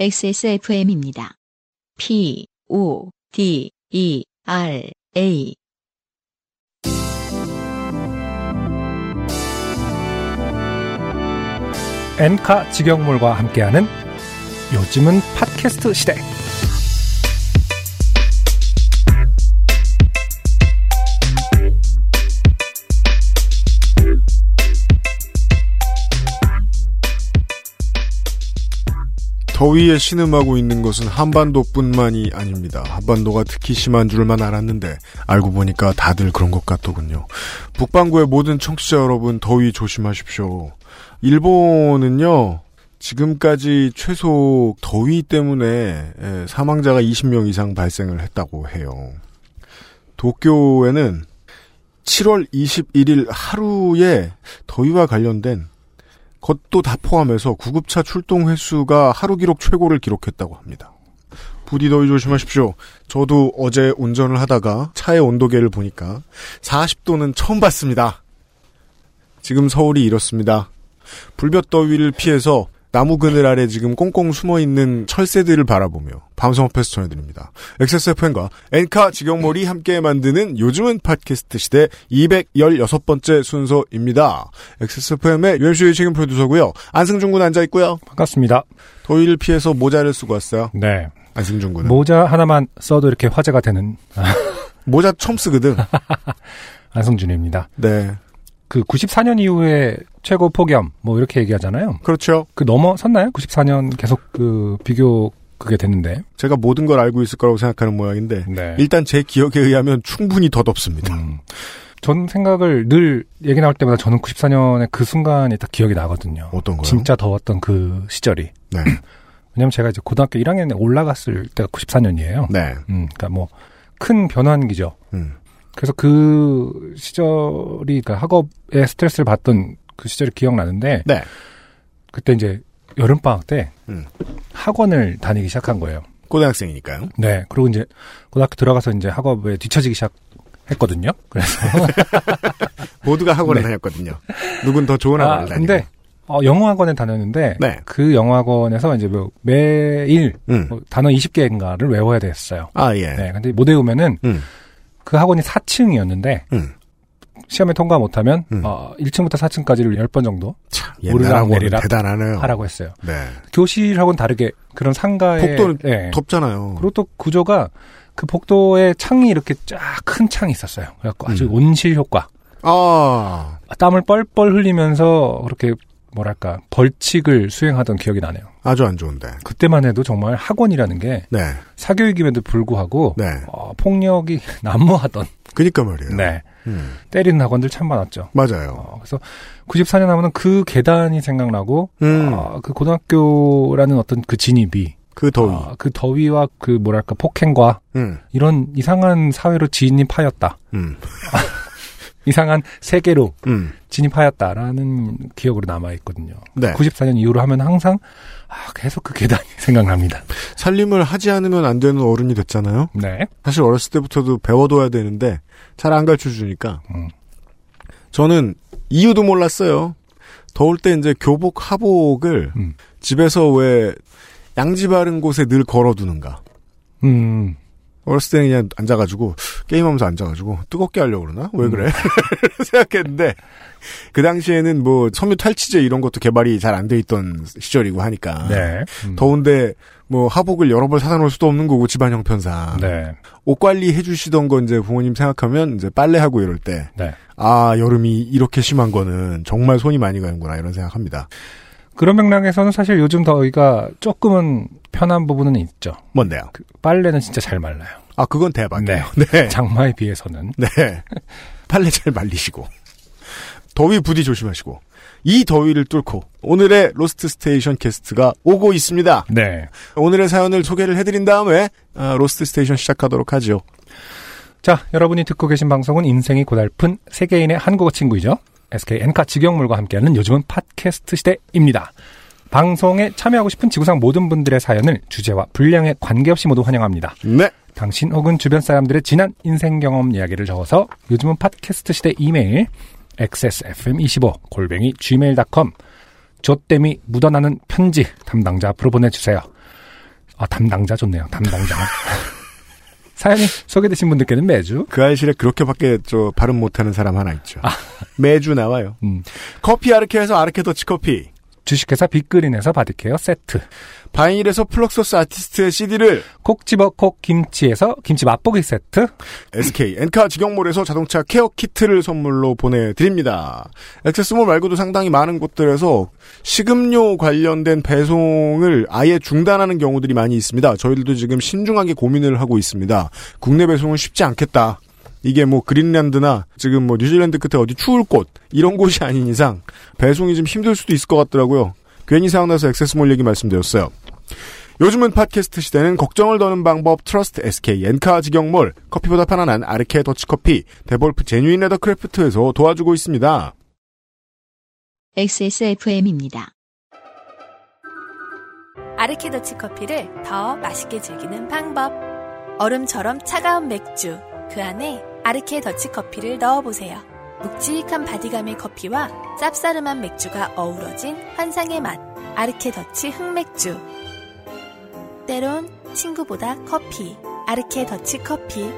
XSFM입니다. P, O, D, E, R, A. 엔카 직영몰과 함께하는 요즘은 팟캐스트 시대. 더위에 신음하고 있는 것은 한반도뿐만이 아닙니다. 한반도가 특히 심한 줄만 알았는데 알고 보니까 다들 그런 것 같더군요. 북반구의 모든 청취자 여러분 더위 조심하십시오. 일본은요. 지금까지 최소 더위 때문에 예, 사망자가 20명 이상 발생을 했다고 해요. 도쿄에는 7월 21일 하루에 더위와 관련된 것도 다 포함해서 구급차 출동 횟수가 하루 기록 최고를 기록했다고 합니다. 부디 더위 조심하십시오. 저도 어제 운전을 하다가 차의 온도계를 보니까 40도는 처음 봤습니다. 지금 서울이 이렇습니다. 불볕 더위를 피해서 나무 그늘 아래 지금 꽁꽁 숨어 있는 철새들을 바라보며 방송업에서 전해드립니다. XSFM과 엔카 직영몰이 함께 만드는 요즘은 팟캐스트 시대 216번째 순서입니다. XSFM의 UMC의 책임 프로듀서고요. 안승준 군 앉아 있고요. 반갑습니다. 더위를 피해서 모자를 쓰고 왔어요. 네. 안승준 군은. 모자 하나만 써도 이렇게 화제가 되는 모자 처음 쓰거든. 안성준입니다. 네. 그 94년 이후에 최고 폭염 뭐 이렇게 얘기하잖아요. 그렇죠. 그 넘어섰나요? 94년 계속 그 비교 그게 됐는데. 제가 모든 걸 알고 있을 거라고 생각하는 모양인데 네. 일단 제 기억에 의하면 충분히 더 덥습니다. 음. 전 생각을 늘 얘기 나올 때마다 저는 94년에 그 순간이 딱 기억이 나거든요. 어떤 거요? 진짜 더웠던 그 시절이. 네. 왜냐면 제가 이제 고등학교 1학년에 올라갔을 때가 94년이에요. 네. 음, 그러니까 뭐 큰 변환기죠. 음. 그래서 그 시절이 그러니까 학업에 스트레스를 받던 그 시절이 기억나는데 네. 그때 이제 여름 방학 때 음. 학원을 다니기 시작한 거예요. 고등학생이니까요. 네. 그리고 이제 고등학교 들어가서 이제 학업에 뒤처지기 시작했거든요. 그래서 모두가 학원에 네. 다녔거든요. 누군 더 좋은 아, 학원을 다니고. 근데 어, 영어 학원에 다녔는데 네. 그 영어 학원에서 이제 뭐 매일 음. 뭐 단어 20개인가를 외워야 됐어요. 아 예. 네. 근데 못 외우면은 음. 그 학원이 4층이었는데 음. 시험에 통과 못하면 음. 어, 1층부터 4층까지를 10번 정도 참 오르락 내리락 대단하네요. 하라고 했어요. 네. 교실하고는 다르게 그런 상가에 복도는 예. 덥잖아요. 그리고 또 구조가 그 복도에 창이 이렇게 쫙 큰 창이 있었어요. 그래갖고 아주 음. 온실 효과. 아 땀을 뻘뻘 흘리면서 그렇게 뭐랄까 벌칙을 수행하던 기억이 나네요. 아주 안 좋은데. 그때만 해도 정말 학원이라는 게 네. 사교육임에도 불구하고 네. 어, 폭력이 난무하던 그니까 말이에요. 네 음. 때리는 학원들 참 많았죠. 맞아요. 어, 그래서 94년 하면은 그 계단이 생각나고 음. 어, 그 고등학교라는 어떤 그 진입이 그 더위. 어, 그 더위와 그 뭐랄까 폭행과 음. 이런 이상한 사회로 진입하였다. 음. 이상한 세계로 음. 진입하였다라는 기억으로 남아 있거든요. 네. 94년 이후로 하면 항상 아, 계속 그 계단이 생각납니다. 살림을 하지 않으면 안 되는 어른이 됐잖아요. 네. 사실 어렸을 때부터도 배워둬야 되는데 잘 안 가르쳐 주니까. 음. 저는 이유도 몰랐어요. 더울 때 이제 교복 하복을 음. 집에서 왜 양지 바른 곳에 늘 걸어두는가. 음. 어렸을 때는 그냥 앉아가지고 게임하면서 앉아가지고 뜨겁게 하려고 그러나 왜 그래 생각했는데 그 당시에는 뭐 섬유 탈취제 이런 것도 개발이 잘 안 돼 있던 시절이고 하니까 네. 음. 더운데 뭐 하복을 여러 벌 사다 놓을 수도 없는 거고 집안 형편상 네. 옷 관리 해주시던 건 이제 부모님 생각하면 이제 빨래하고 이럴 때 네. 아 여름이 이렇게 심한 거는 정말 손이 많이 가는구나 이런 생각합니다. 그런 맥락에서는 사실 요즘 더위가 조금은 편한 부분은 있죠. 뭔데요? 그 빨래는 진짜 잘 말라요. 아 그건 대박이에요. 네. 장마에 비해서는. 네. 빨래 잘 말리시고. 더위 부디 조심하시고. 이 더위를 뚫고 오늘의 로스트 스테이션 게스트가 오고 있습니다. 네. 오늘의 사연을 소개를 해드린 다음에 아, 로스트 스테이션 시작하도록 하죠. 자, 여러분이 듣고 계신 방송은 인생이 고달픈 세계인의 한국어 친구이죠. SK 엔카 직영몰과 함께하는 요즘은 팟캐스트 시대입니다. 방송에 참여하고 싶은 지구상 모든 분들의 사연을 주제와 분량에 관계없이 모두 환영합니다. 네. 당신 혹은 주변 사람들의 지난 인생 경험 이야기를 적어서 요즘은 팟캐스트 시대 이메일 xsfm25 골뱅이 gmail.com 조땜이 묻어나는 편지 담당자 앞으로 보내주세요. 아, 담당자 좋네요. 담당자. 사연이 소개되신 분들께는 매주 그 알실에 그렇게밖에 저 발음 못하는 사람 하나 있죠. 매주 나와요. 음, 커피 아르케에서 아르케 더치 커피. 주식회사 빅그린에서 body care 세트, 바인일에서 플럭서스 아티스트의 CD를 콕 집어 콕 김치에서 김치 맛보기 세트, SK 엔카 직영몰에서 자동차 care 키트를 선물로 보내드립니다. 액세스몰 말고도 상당히 많은 곳들에서 식음료 관련된 배송을 아예 중단하는 경우들이 많이 있습니다. 저희들도 지금 신중하게 고민을 하고 있습니다. 국내 배송은 쉽지 않겠다. 이게 뭐 그린란드나 지금 뭐 뉴질랜드 끝에 어디 추울 곳 이런 곳이 아닌 이상 배송이 좀 힘들 수도 있을 것 같더라고요. 괜히 생각나서 액세스몰 얘기 말씀드렸어요. 요즘은 팟캐스트 시대는 걱정을 더는 방법 Trust SK 엔카 직영몰 커피보다 편안한 아르케 더치커피 Devolf Genuine Leather Craft에서 도와주고 있습니다. XSFM입니다. 아르케 더치 커피를 더 맛있게 즐기는 방법. 얼음처럼 차가운 맥주. 그 안에 아르케 더치 커피를 넣어보세요. 묵직한 body감의 커피와 쌉싸름한 맥주가 어우러진 환상의 맛. 아르케 더치 흑맥주. 때론 친구보다 커피. 아르케 더치 커피.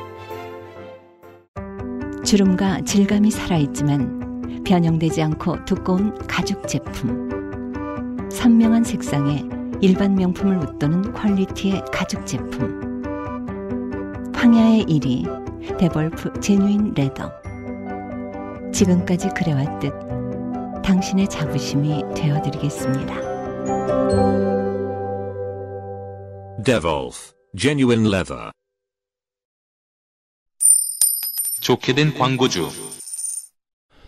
주름과 질감이 살아있지만 변형되지 않고 두꺼운 가죽 제품. 선명한 색상에 일반 명품을 웃도는 quality의 가죽 제품. 황야의 이리 Devolf Genuine Leather. 지금까지 그래왔듯 당신의 자부심이 되어드리겠습니다. Devolf Genuine Leather. 좋게 된 광고주.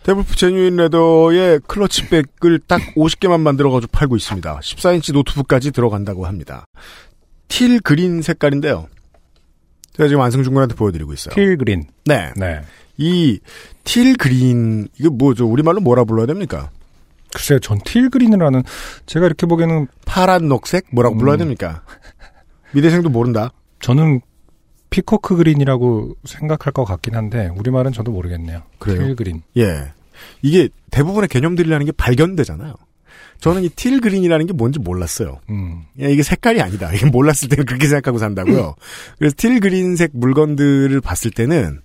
Devolf Genuine Leather의 클러치백을 딱 50개만 만들어가지고 팔고 있습니다. 14인치 노트북까지 들어간다고 합니다. teal green 색깔인데요. 제가 지금 안승준 군한테 보여드리고 있어요. teal green. 네. 네. 이 teal green 이게 뭐죠? 우리말로 뭐라 불러야 됩니까? 글쎄요, 전 teal green이라는 제가 이렇게 보기에는 파란 녹색 뭐라고 음. 불러야 됩니까? 미대생도 모른다. 저는 피코크 그린이라고 생각할 것 같긴 한데 우리말은 저도 모르겠네요. 그래요? 필 그린. 예. 이게 대부분의 개념들이라는 게 발견되잖아요. 저는 이 틸 그린이라는 게 뭔지 몰랐어요. 음. 야, 이게 색깔이 아니다. 이게 몰랐을 때는 그렇게 생각하고 산다고요. 그래서 틸 그린색 물건들을 봤을 때는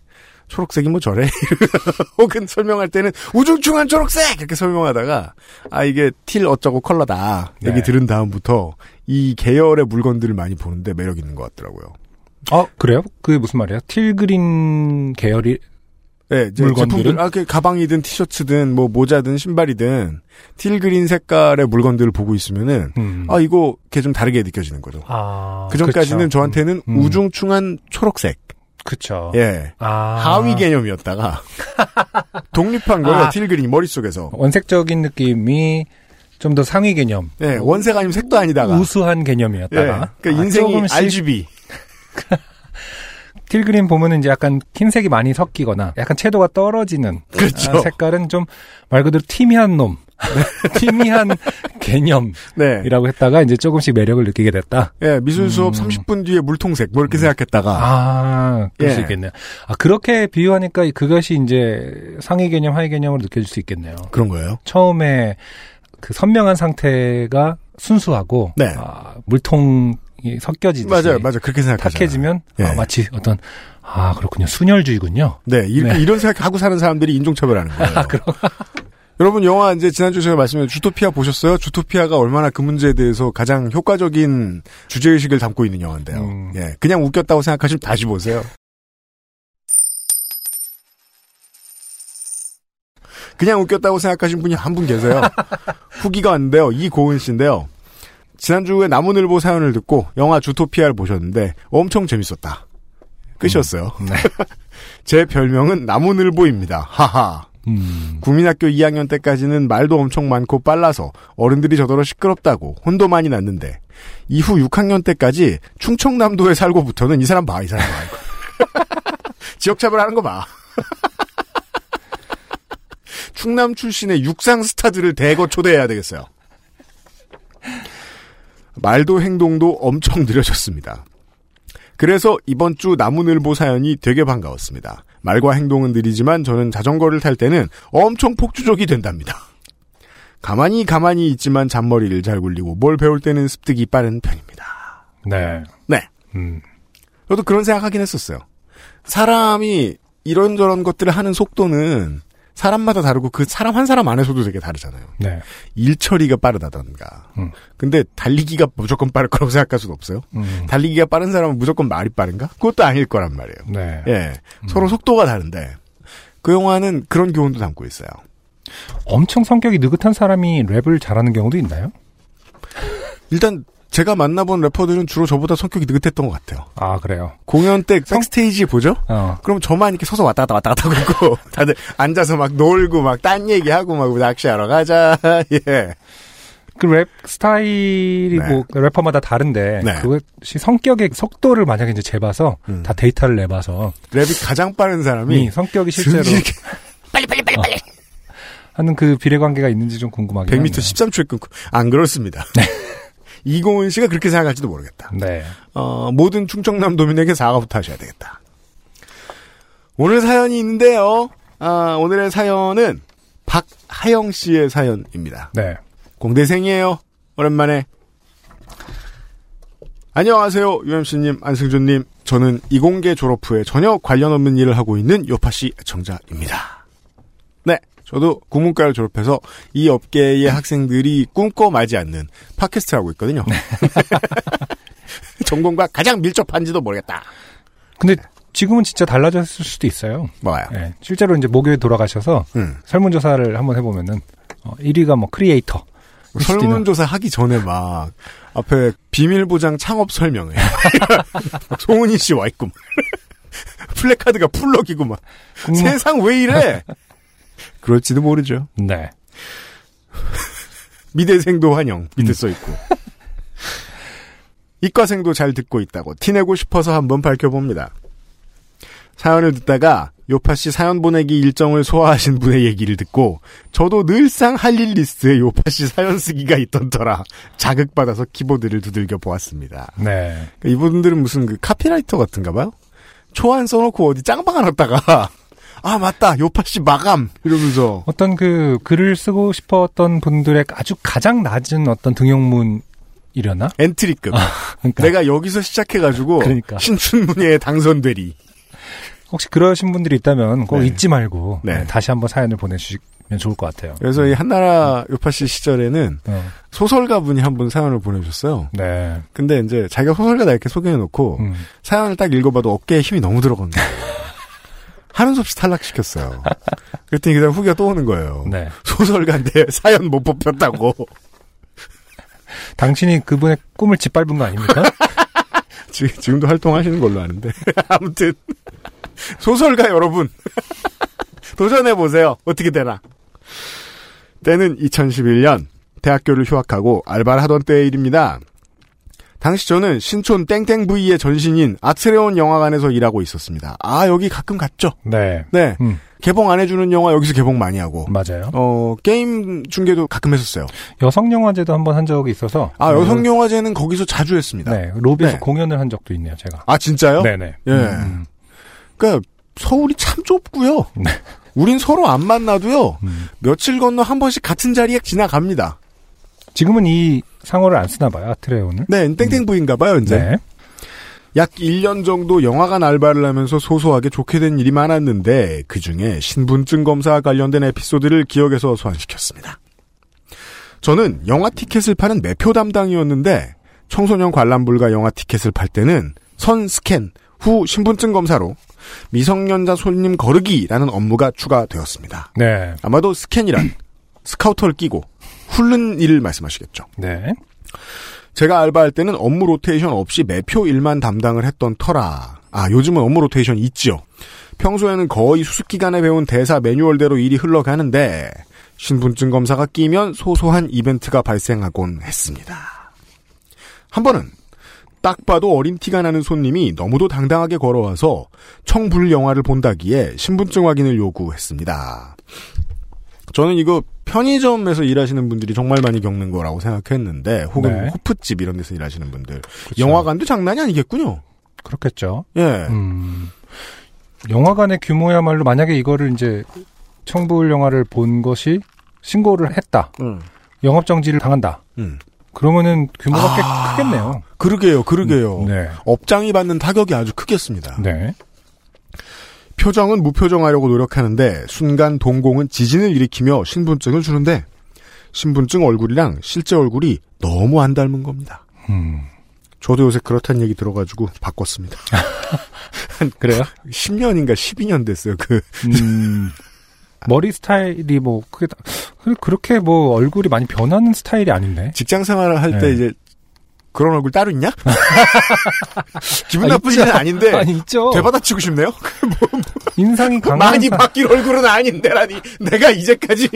초록색이 뭐 저래? 혹은 설명할 때는 우중충한 초록색! 이렇게 설명하다가 아 이게 틸 어쩌고 컬러다. 얘기 네. 들은 다음부터 이 계열의 물건들을 많이 보는데 매력 있는 것 같더라고요. 어, 그래요? 그게 무슨 말이에요? 필 그린 계열이 네, 물건들은? 제품들, 아, 그 가방이든 티셔츠든 뭐 모자든 신발이든 틸 그린 색깔의 물건들을 보고 있으면은 음. 아 이거 걔 좀 다르게 느껴지는 거죠. 아, 그 전까지는 그쵸. 저한테는 음. 우중충한 초록색. 그쵸. 예. 아. 하위 개념이었다가 독립한 거예요. 아. 틸 그린이 머릿속에서. 원색적인 느낌이 좀 더 상위 개념. 예, 원색 아니면 색도 아니다가. 우수한 예. 개념이었다가. 그러니까 아, 인생이 조금씩 RGB. 틸그린 보면은 이제 약간 흰색이 많이 섞이거나 약간 채도가 떨어지는 그렇죠. 아, 색깔은 좀 말 그대로 티미한 놈, 티미한 개념이라고 네. 했다가 이제 조금씩 매력을 느끼게 됐다. 예, 미술 수업 음. 30분 뒤에 물통색 뭐 이렇게 생각했다가 아, 그럴 수 예. 있겠네요. 아, 그렇게 비유하니까 그것이 이제 상위 개념, 하위 개념으로 느껴질 수 있겠네요. 그런 거예요. 처음에 그 선명한 상태가 순수하고 네. 아, 물통이 섞여지듯이 맞아요, 맞아요. 그렇게 생각하잖아요. 탁해지면 예. 아, 마치 어떤 아 그렇군요 순혈주의군요. 네, 이, 네. 런 생각하고 사는 사람들이 인종차별하는 거예요. 여러분 영화 이제 지난주 제가 말씀드린 주토피아 보셨어요? 주토피아가 얼마나 그 문제에 대해서 가장 효과적인 주제 의식을 담고 있는 영화인데요. 음. 예, 그냥 웃겼다고 생각하시면 다시 보세요. 그냥 웃겼다고 생각하신 분이 한 분 계세요. 후기가 왔는데요. 이고은 씨인데요. 지난주에 나무늘보 사연을 듣고 영화 주토피아를 보셨는데 엄청 재밌었다. 끝이었어요. 네. 제 별명은 나무늘보입니다. 하하. 음. 국민학교 2학년 때까지는 말도 엄청 많고 빨라서 어른들이 저더러 시끄럽다고 혼도 많이 났는데 이후 6학년 때까지 충청남도에 살고부터는 이 사람 봐, 이 사람 봐. 이거. 지역차별 하는 거 봐. 충남 출신의 육상 스타들을 대거 초대해야 되겠어요. 말도 행동도 엄청 느려졌습니다. 그래서 이번 주 나무늘보 사연이 되게 반가웠습니다. 말과 행동은 느리지만 저는 자전거를 탈 때는 엄청 폭주족이 된답니다. 가만히 가만히 있지만 잔머리를 잘 굴리고 뭘 배울 때는 습득이 빠른 편입니다. 네. 네. 음. 저도 그런 생각하긴 했었어요. 사람이 이런저런 것들을 하는 속도는 사람마다 다르고 그 사람 한 사람 안에서도 되게 다르잖아요. 네. 일 처리가 빠르다던가. 음. 근데 달리기가 무조건 빠를 거라고 생각할 수는 없어요. 음. 달리기가 빠른 사람은 무조건 말이 빠른가? 그것도 아닐 거란 말이에요. 네. 예. 서로 속도가 다른데 그 영화는 그런 교훈도 담고 있어요. 엄청 성격이 느긋한 사람이 랩을 잘하는 경우도 있나요? 일단 제가 만나본 래퍼들은 주로 저보다 성격이 느긋했던 것 같아요. 아, 그래요. 공연 때 backstage 보죠? 어. 그럼 저만 이렇게 서서 왔다 갔다 왔다 갔다 하고 다들 앉아서 막 놀고 막 딴 얘기하고 막 낚시하러 가자. 예. 그 랩 스타일이 네. 뭐 래퍼마다 다른데 네. 그것이 성격의 속도를 만약에 이제 재봐서 음. 다 데이터를 내봐서 랩이 가장 빠른 사람이 이 성격이 실제로 빨리 빨리 빨리 빨리. 하는 그 비례 관계가 있는지 좀 궁금하긴 100m 13초에 끊고 안 그렇습니다. 이고은 씨가 그렇게 생각할지도 모르겠다. 네. 어, 모든 충청남 도민에게 사과부터 하셔야 되겠다. 오늘 사연이 있는데요. 아, 오늘의 사연은 박하영 씨의 사연입니다. 네. 공대생이에요. 오랜만에. 안녕하세요. UMC님, 안승준님. 저는 이공계 졸업 후에 전혀 관련 없는 일을 하고 있는 요파씨 애청자입니다. 네. 저도 국문과를 졸업해서 이 업계의 학생들이 꿈꿔 마지 않는 팟캐스트를 하고 있거든요. 전공과 가장 밀접한지도 모르겠다. 근데 지금은 진짜 달라졌을 수도 있어요. 뭐가요? 네. 실제로 이제 목요일 돌아가셔서 음. 설문조사를 한번 해보면은 어, 1위가 뭐 크리에이터. 설문조사 하기 전에 막 앞에 비밀보장 창업 설명회 송은희 씨 와 있고 막. 플래카드가 펄럭이고 막 국문- 세상 왜 이래? 그럴지도 모르죠. 네. 미대생도 환영 밑에 써 있고 이과생도 잘 듣고 있다고 티내고 싶어서 한번 밝혀봅니다. 사연을 듣다가 요팟시 사연 보내기 일정을 소화하신 분의 얘기를 듣고 저도 늘상 할 일 리스트에 요팟시 사연 쓰기가 있던 터라 자극받아서 키보드를 두들겨 보았습니다. 네. 이분들은 무슨 그 카피라이터 같은가 봐요? 초안 써놓고 어디 짱방 해놨다가 아 맞다 요파 씨 마감 이러면서 어떤 그 글을 쓰고 싶었던 분들의 아주 가장 낮은 어떤 등용문 이려나? 엔트리급 그러니까 내가 여기서 시작해가지고 그러니까. 신춘문예에 당선되리. 혹시 그러신 분들이 있다면 꼭 네. 잊지 말고 네. 네, 다시 한번 사연을 보내주시면 좋을 것 같아요. 그래서 이 한나라 요파 씨 시절에는 어, 소설가 분이 한 분 사연을 보내주셨어요. 네. 근데 이제 자기가 소설가다 이렇게 소개해놓고 음. 사연을 딱 읽어봐도 어깨에 힘이 너무 들어간 거예요. 수 없이 탈락시켰어요. 그랬더니 그다음 후기가 또 오는 거예요. 네. 소설가인데 사연 못 뽑혔다고. 당신이 그분의 꿈을 짓밟은 거 아닙니까? 지, 지금도 활동하시는 걸로 아는데. 아무튼 소설가 여러분 도전해 보세요. 어떻게 되나. 때는 2011년 대학교를 휴학하고 알바를 하던 때의 일입니다. 당시 저는 신촌 땡땡V의 전신인 아트레온 영화관에서 일하고 있었습니다. 아 여기 가끔 갔죠. 네. 네 음, 개봉 안 해주는 영화 여기서 개봉 많이 하고 맞아요. 어 게임 중계도 가끔 했었어요. 여성 영화제도 한번 한 적이 있어서 아 여성 영화제는 거기서 자주 했습니다. 네. 로비에서 네. 공연을 한 적도 있네요, 제가. 아 진짜요? 네네. 예. 음, 그러니까 서울이 참 좁고요. 네. 우린 서로 안 만나도요. 음. 며칠 건너 한 번씩 같은 자리에 지나갑니다. 지금은 이 상호를 안 쓰나 봐요, 아트레오는. 네, 땡땡부인가 봐요, 이제. 네. 약 1년 정도 영화관 알바를 하면서 소소하게 좋게 된 일이 많았는데 그중에 신분증 검사와 관련된 에피소드를 기억에서 소환시켰습니다. 저는 영화 티켓을 파는 매표 담당이었는데 청소년 관람불가 영화 티켓을 팔 때는 선 스캔 후 신분증 검사로 미성년자 손님 거르기라는 업무가 추가되었습니다. 네. 아마도 스캔이란 스카우터를 끼고 훑는 일을 말씀하시겠죠. 네. 제가 알바할 때는 업무 로테이션 없이 매표 일만 담당을 했던 터라. 아, 요즘은 업무 로테이션 있죠. 평소에는 거의 수습 기간에 배운 대사 매뉴얼대로 일이 흘러가는데 신분증 검사가 끼면 소소한 이벤트가 발생하곤 했습니다. 한 번은 딱 봐도 어린 티가 나는 손님이 너무도 당당하게 걸어와서 청불 영화를 본다기에 신분증 확인을 요구했습니다. 저는 이거 편의점에서 일하시는 분들이 정말 많이 겪는 거라고 생각했는데 혹은 네. 호프집 이런 데서 일하시는 분들 그쵸. 영화관도 장난이 아니겠군요. 그렇겠죠. 예. 음. 영화관의 규모야말로 만약에 이거를 이제 청불 영화를 본 것이 신고를 했다. 음. 영업 정지를 당한다. 음. 그러면은 규모가 꽤 아. 크겠네요. 그러게요, 그러게요. 네. 업장이 받는 타격이 아주 크겠습니다. 네. 표정은 무표정하려고 노력하는데 순간 동공은 지진을 일으키며 신분증을 주는데 신분증 얼굴이랑 실제 얼굴이 너무 안 닮은 겁니다. 음. 저도 요새 그렇다는 얘기 들어가지고 바꿨습니다. 그래요? 10년인가 12년 됐어요. 그 음. 머리 스타일이 뭐 그게 다- 그렇게 뭐 얼굴이 많이 변하는 스타일이 아닌데. 직장 생활을 할때 네. 이제 그런 얼굴 따로 있냐? 기분 아, 나쁜. 일은 아닌데 아니 있죠. 되받아치고 싶네요. 인상이 강한 많이 사- 바뀔 얼굴은 아닌데라니 내가 이제까지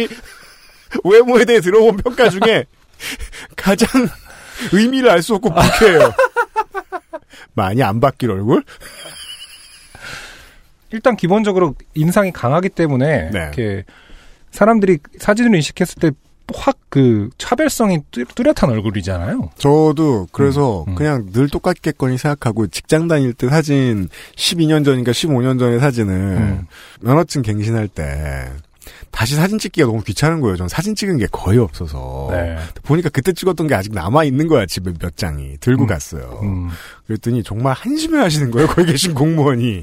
외모에 대해 들어본 평가 중에 가장 의미를 알 수 없고 불쾌해요. 많이 안 바뀔 얼굴? 일단 기본적으로 인상이 강하기 때문에 네. 이렇게 사람들이 사진을 인식했을 때 확 그 차별성이 뚜- 뚜렷한 얼굴이잖아요. 저도 그래서 음, 음. 그냥 늘 똑같겠거니 생각하고 직장 다닐 때 사진 12년 전인가 15년 전의 사진을 음. 면허증 갱신할 때 다시 사진 찍기가 너무 귀찮은 거예요. 전 사진 찍은 게 거의 없어서 네. 보니까 그때 찍었던 게 아직 남아 있는 거야 집에 몇 장이 들고 음. 갔어요. 음. 그랬더니 정말 한심해 하시는 거예요. 거기 계신 공무원이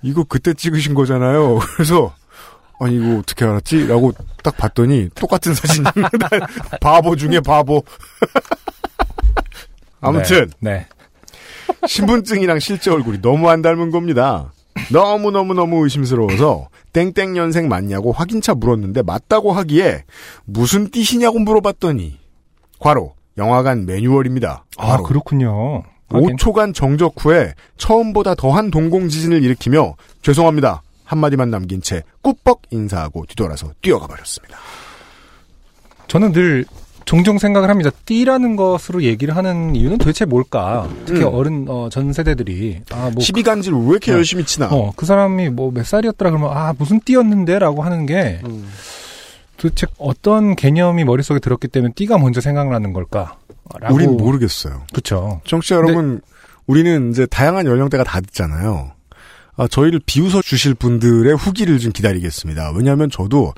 이거 그때 찍으신 거잖아요. 그래서 아니 이거 어떻게 알았지? 라고 딱 봤더니 똑같은 사진 바보 중에 바보. 아무튼 네. 신분증이랑 실제 얼굴이 너무 안 닮은 겁니다. 너무 너무 너무 의심스러워서 땡땡 년생 맞냐고 확인차 물었는데 맞다고 하기에 무슨 띠시냐고 물어봤더니 과로 영화관 매뉴얼입니다. 아 과로. 그렇군요. 하긴. 5초간 정적 후에 처음보다 더한 동공 지진을 일으키며 죄송합니다. 한마디만 남긴 채 꾸벅 인사하고 뒤돌아서 뛰어가 버렸습니다. 저는 늘 종종 생각을 합니다. 띠라는 것으로 얘기를 하는 이유는 도대체 뭘까? 특히 음. 어른 어, 전 세대들이 아 뭐. 시비간지를 왜 이렇게 어. 열심히 치나? 어, 그 사람이 뭐 몇 살이었더라 그러면 아 무슨 띠였는데 라고 하는 게 음. 도대체 어떤 개념이 머릿속에 들었기 때문에 띠가 먼저 생각나는 걸까? 우린 모르겠어요. 그쵸. 청취자 여러분, 우리는 이제 다양한 연령대가 다 듣잖아요. 아, 저희를 비웃어 주실 분들의 후기를 좀 기다리겠습니다. 왜냐하면 저도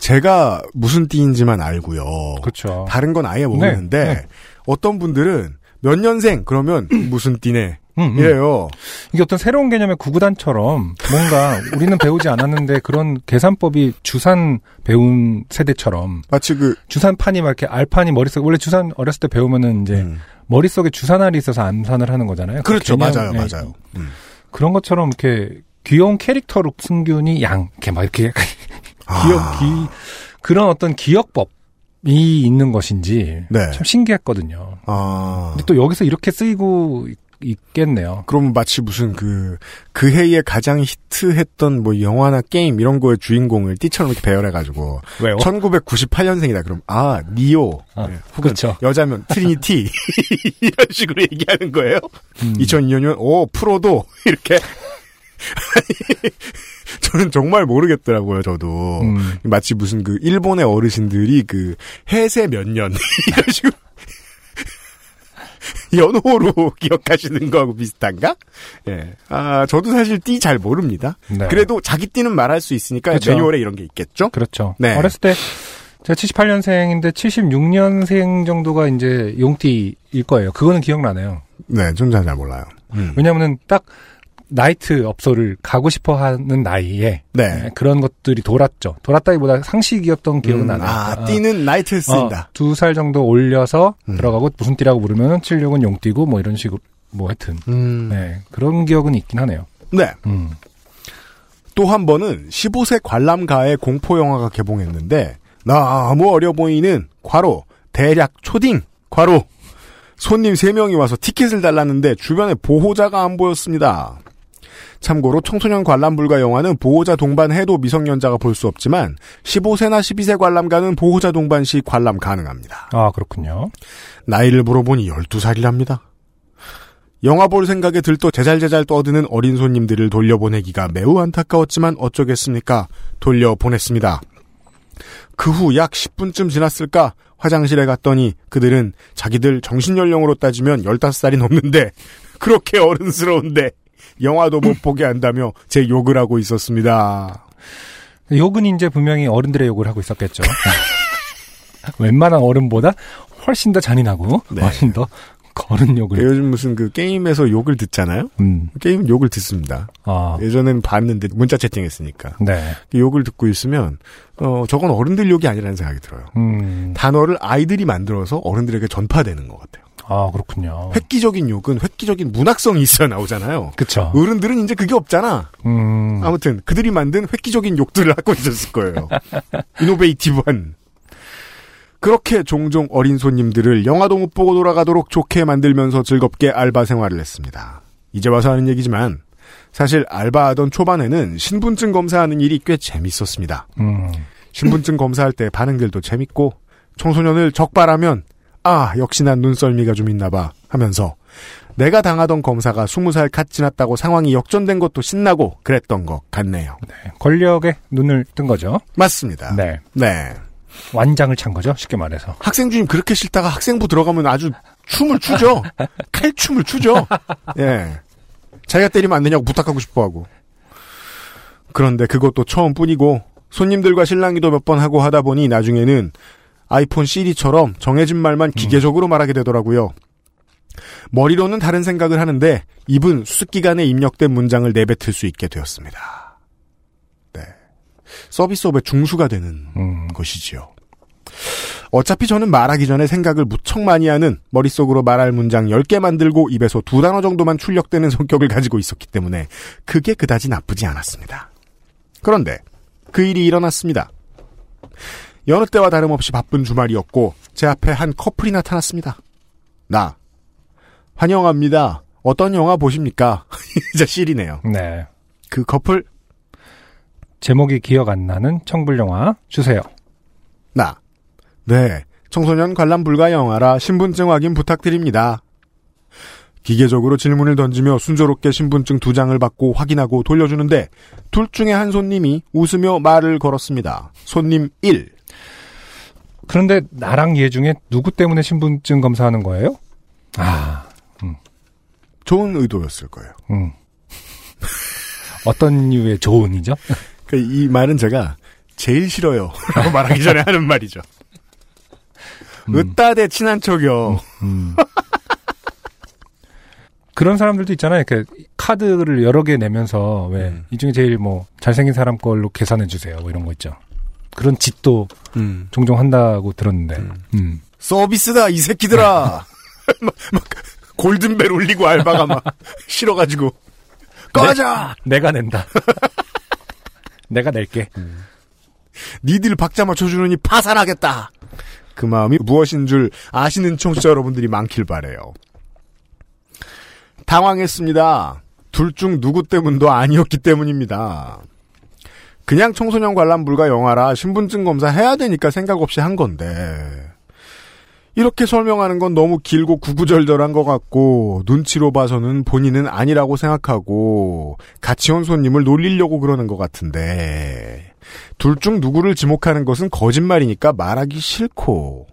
제가 무슨 띠인지만 알고요. 그쵸. 다른 건 아예 모르는데 네, 네. 어떤 분들은 몇 년생 그러면 무슨 띠네 음, 음. 이래요. 이게 어떤 새로운 개념의 구구단처럼 뭔가 우리는 배우지 않았는데 그런 계산법이 주산 배운 세대처럼 마치 그 주산판이 막 이렇게 알판이 머릿속에 원래 주산 어렸을 때 배우면은 이제 음. 머릿속에 주산알이 있어서 암산을 하는 거잖아요. 그 그렇죠, 개념, 맞아요, 네. 맞아요. 음. 그런 것처럼 이렇게 귀여운 캐릭터로 승균이 양 이렇게 막 이렇게 아. 기억 기 그런 어떤 기억법 이 있는 것인지 네. 참 신기했거든요. 아. 근데 또 여기서 이렇게 쓰이고 있- 있겠네요. 그럼 마치 무슨 그, 그 해에 가장 히트했던 뭐 영화나 게임 이런 거의 주인공을 띠처럼 이렇게 배열해가지고. 왜요? 1998년생이다. 그럼, 아, 니오. 아, 네. 혹은 그쵸. 여자면 트리니티. 이런 식으로 얘기하는 거예요. 음. 2002년이면, 오, 프로도. 이렇게. 저는 정말 모르겠더라고요, 저도. 음. 마치 무슨 그 일본의 어르신들이 그 해세 몇 년 이런 식으로 연호로 기억하시는 거하고 비슷한가? 예. 아, 저도 사실 띠 잘 모릅니다. 네. 그래도 자기 띠는 말할 수 있으니까 그쵸. 매뉴얼에 이런 게 있겠죠? 그렇죠. 네. 어렸을 때 제가 78년생인데 76년생 정도가 이제 용띠일 거예요. 그거는 기억나네요. 네, 좀 잘 몰라요. 음. 왜냐하면 딱 나이트 업소를 가고 싶어 하는 나이에 네. 네, 그런 것들이 돌았죠. 돌았다기보다 상식이었던 기억은 음, 나네요. 아, 띠는 나이트에 쓰인다. 두살 정도 올려서 음. 들어가고 무슨 띠라고 부르면 76은 용띠고 뭐 이런 식으로 뭐 하여튼 음. 네 그런 기억은 있긴 하네요. 네. 음. 또한 번은 15세 관람가의 공포 영화가 개봉했는데 너무 어려 보이는 과로 대략 초딩 과로 손님 3명이 와서 티켓을 달랐는데 주변에 보호자가 안 보였습니다. 참고로 청소년 관람 불가 영화는 보호자 동반 해도 미성년자가 볼 수 없지만 15세나 12세 관람가는 보호자 동반 시 관람 가능합니다. 아 그렇군요. 나이를 물어보니 12살이랍니다. 영화 볼 생각에 들떠 제잘제잘 떠드는 어린 손님들을 돌려보내기가 매우 안타까웠지만 어쩌겠습니까? 돌려보냈습니다. 그 후 약 10분쯤 지났을까 화장실에 갔더니 그들은 자기들 정신연령으로 따지면 15살이 넘는데 그렇게 어른스러운데 영화도 못 보게 한다며 제 욕을 하고 있었습니다. 욕은 이제 분명히 어른들의 욕을 하고 있었겠죠. 웬만한 어른보다 훨씬 더 잔인하고 네. 훨씬 더 거른 욕을. 요즘 무슨 그 게임에서 욕을 듣잖아요. 음. 게임 욕을 듣습니다. 아. 예전엔 봤는데 문자 채팅했으니까 네. 욕을 듣고 있으면 어 저건 어른들 욕이 아니라는 생각이 들어요. 음. 단어를 아이들이 만들어서 어른들에게 전파되는 것 같아요. 아 그렇군요. 획기적인 욕은 획기적인 문학성이 있어야 나오잖아요. 그쵸. 어른들은 이제 그게 없잖아. 음. 아무튼 그들이 만든 획기적인 욕들을 하고 있었을 거예요. 이노베이티브한. 그렇게 종종 어린 손님들을 영화도 못 보고 돌아가도록 좋게 만들면서 즐겁게 알바 생활을 했습니다. 이제 와서 하는 얘기지만 사실 알바하던 초반에는 신분증 검사하는 일이 꽤 재밌었습니다. 음. 신분증 검사할 때 반응들도 재밌고 청소년을 적발하면 아 역시 난 눈썰미가 좀 있나 봐 하면서 내가 당하던 검사가 20살 갓 지났다고 상황이 역전된 것도 신나고 그랬던 것 같네요. 권력에 눈을 뜬 거죠. 맞습니다. 네. 네. 완장을 찬 거죠. 쉽게 말해서. 학생 주임 그렇게 싫다가 학생부 들어가면 아주 춤을 추죠. 칼춤을 추죠. 예. 자기가 때리면 안 되냐고 부탁하고 싶어 하고. 그런데 그것도 처음뿐이고 손님들과 실랑이도 몇 번 하고 하다 보니 나중에는 아이폰 CD처럼 정해진 말만 기계적으로 말하게 되더라고요. 머리로는 다른 생각을 하는데 입은 수습 기간에 입력된 문장을 내뱉을 수 있게 되었습니다. 네. 서비스업의 중수가 되는 음. 것이지요. 어차피 저는 말하기 전에 생각을 무척 많이 하는 머릿속으로 말할 문장 10개 만들고 입에서 두 단어 정도만 출력되는 성격을 가지고 있었기 때문에 그게 그다지 나쁘지 않았습니다. 그런데 그 일이 일어났습니다. 여느 때와 다름없이 바쁜 주말이었고 제 앞에 한 커플이 나타났습니다. 나 환영합니다. 어떤 영화 보십니까? 진짜 실이네요. 네. 그 커플 제목이 기억 안 나는 청불 영화 주세요. 나. 네. 청소년 관람 불가 영화라 신분증 확인 부탁드립니다. 기계적으로 질문을 던지며 순조롭게 신분증 두 장을 받고 확인하고 돌려주는데 둘 중에 한 손님이 웃으며 말을 걸었습니다. 손님 1. 그런데 나랑 얘 중에 누구 때문에 신분증 검사하는 거예요? 아, 좋은 의도였을 거예요. 음. 어떤 이유의 조언이죠? 그이 말은 제가 제일 싫어요. 라고 말하기 전에 하는 말이죠. 으따대 친한 척이요. 음. 그런 사람들도 있잖아요. 이렇게 카드를 여러 개 내면서 왜 음. 이 중에 제일 뭐 잘생긴 사람 걸로 계산해 주세요. 뭐 이런 거 있죠. 그런 짓도 음. 종종 한다고 들었는데. 음. 음. 서비스다 이 새끼들아. 막, 막 골든벨 울리고 알바가 막 싫어가지고 꺼져. 내가 낸다. 내가 낼게. 니들 박자 맞춰주느니 파산하겠다. 그 마음이 무엇인 줄 아시는 청취자 여러분들이 많길 바래요. 당황했습니다. 둘 중 누구 때문도 아니었기 때문입니다. 그냥 청소년 관람 불가 영화라 신분증 검사 해야 되니까 생각 없이 한 건데. 이렇게 설명하는 건 너무 길고 구구절절한 것 같고 눈치로 봐서는 본인은 아니라고 생각하고 같이 온 손님을 놀리려고 그러는 것 같은데. 둘 중 누구를 지목하는 것은 거짓말이니까 말하기 싫고.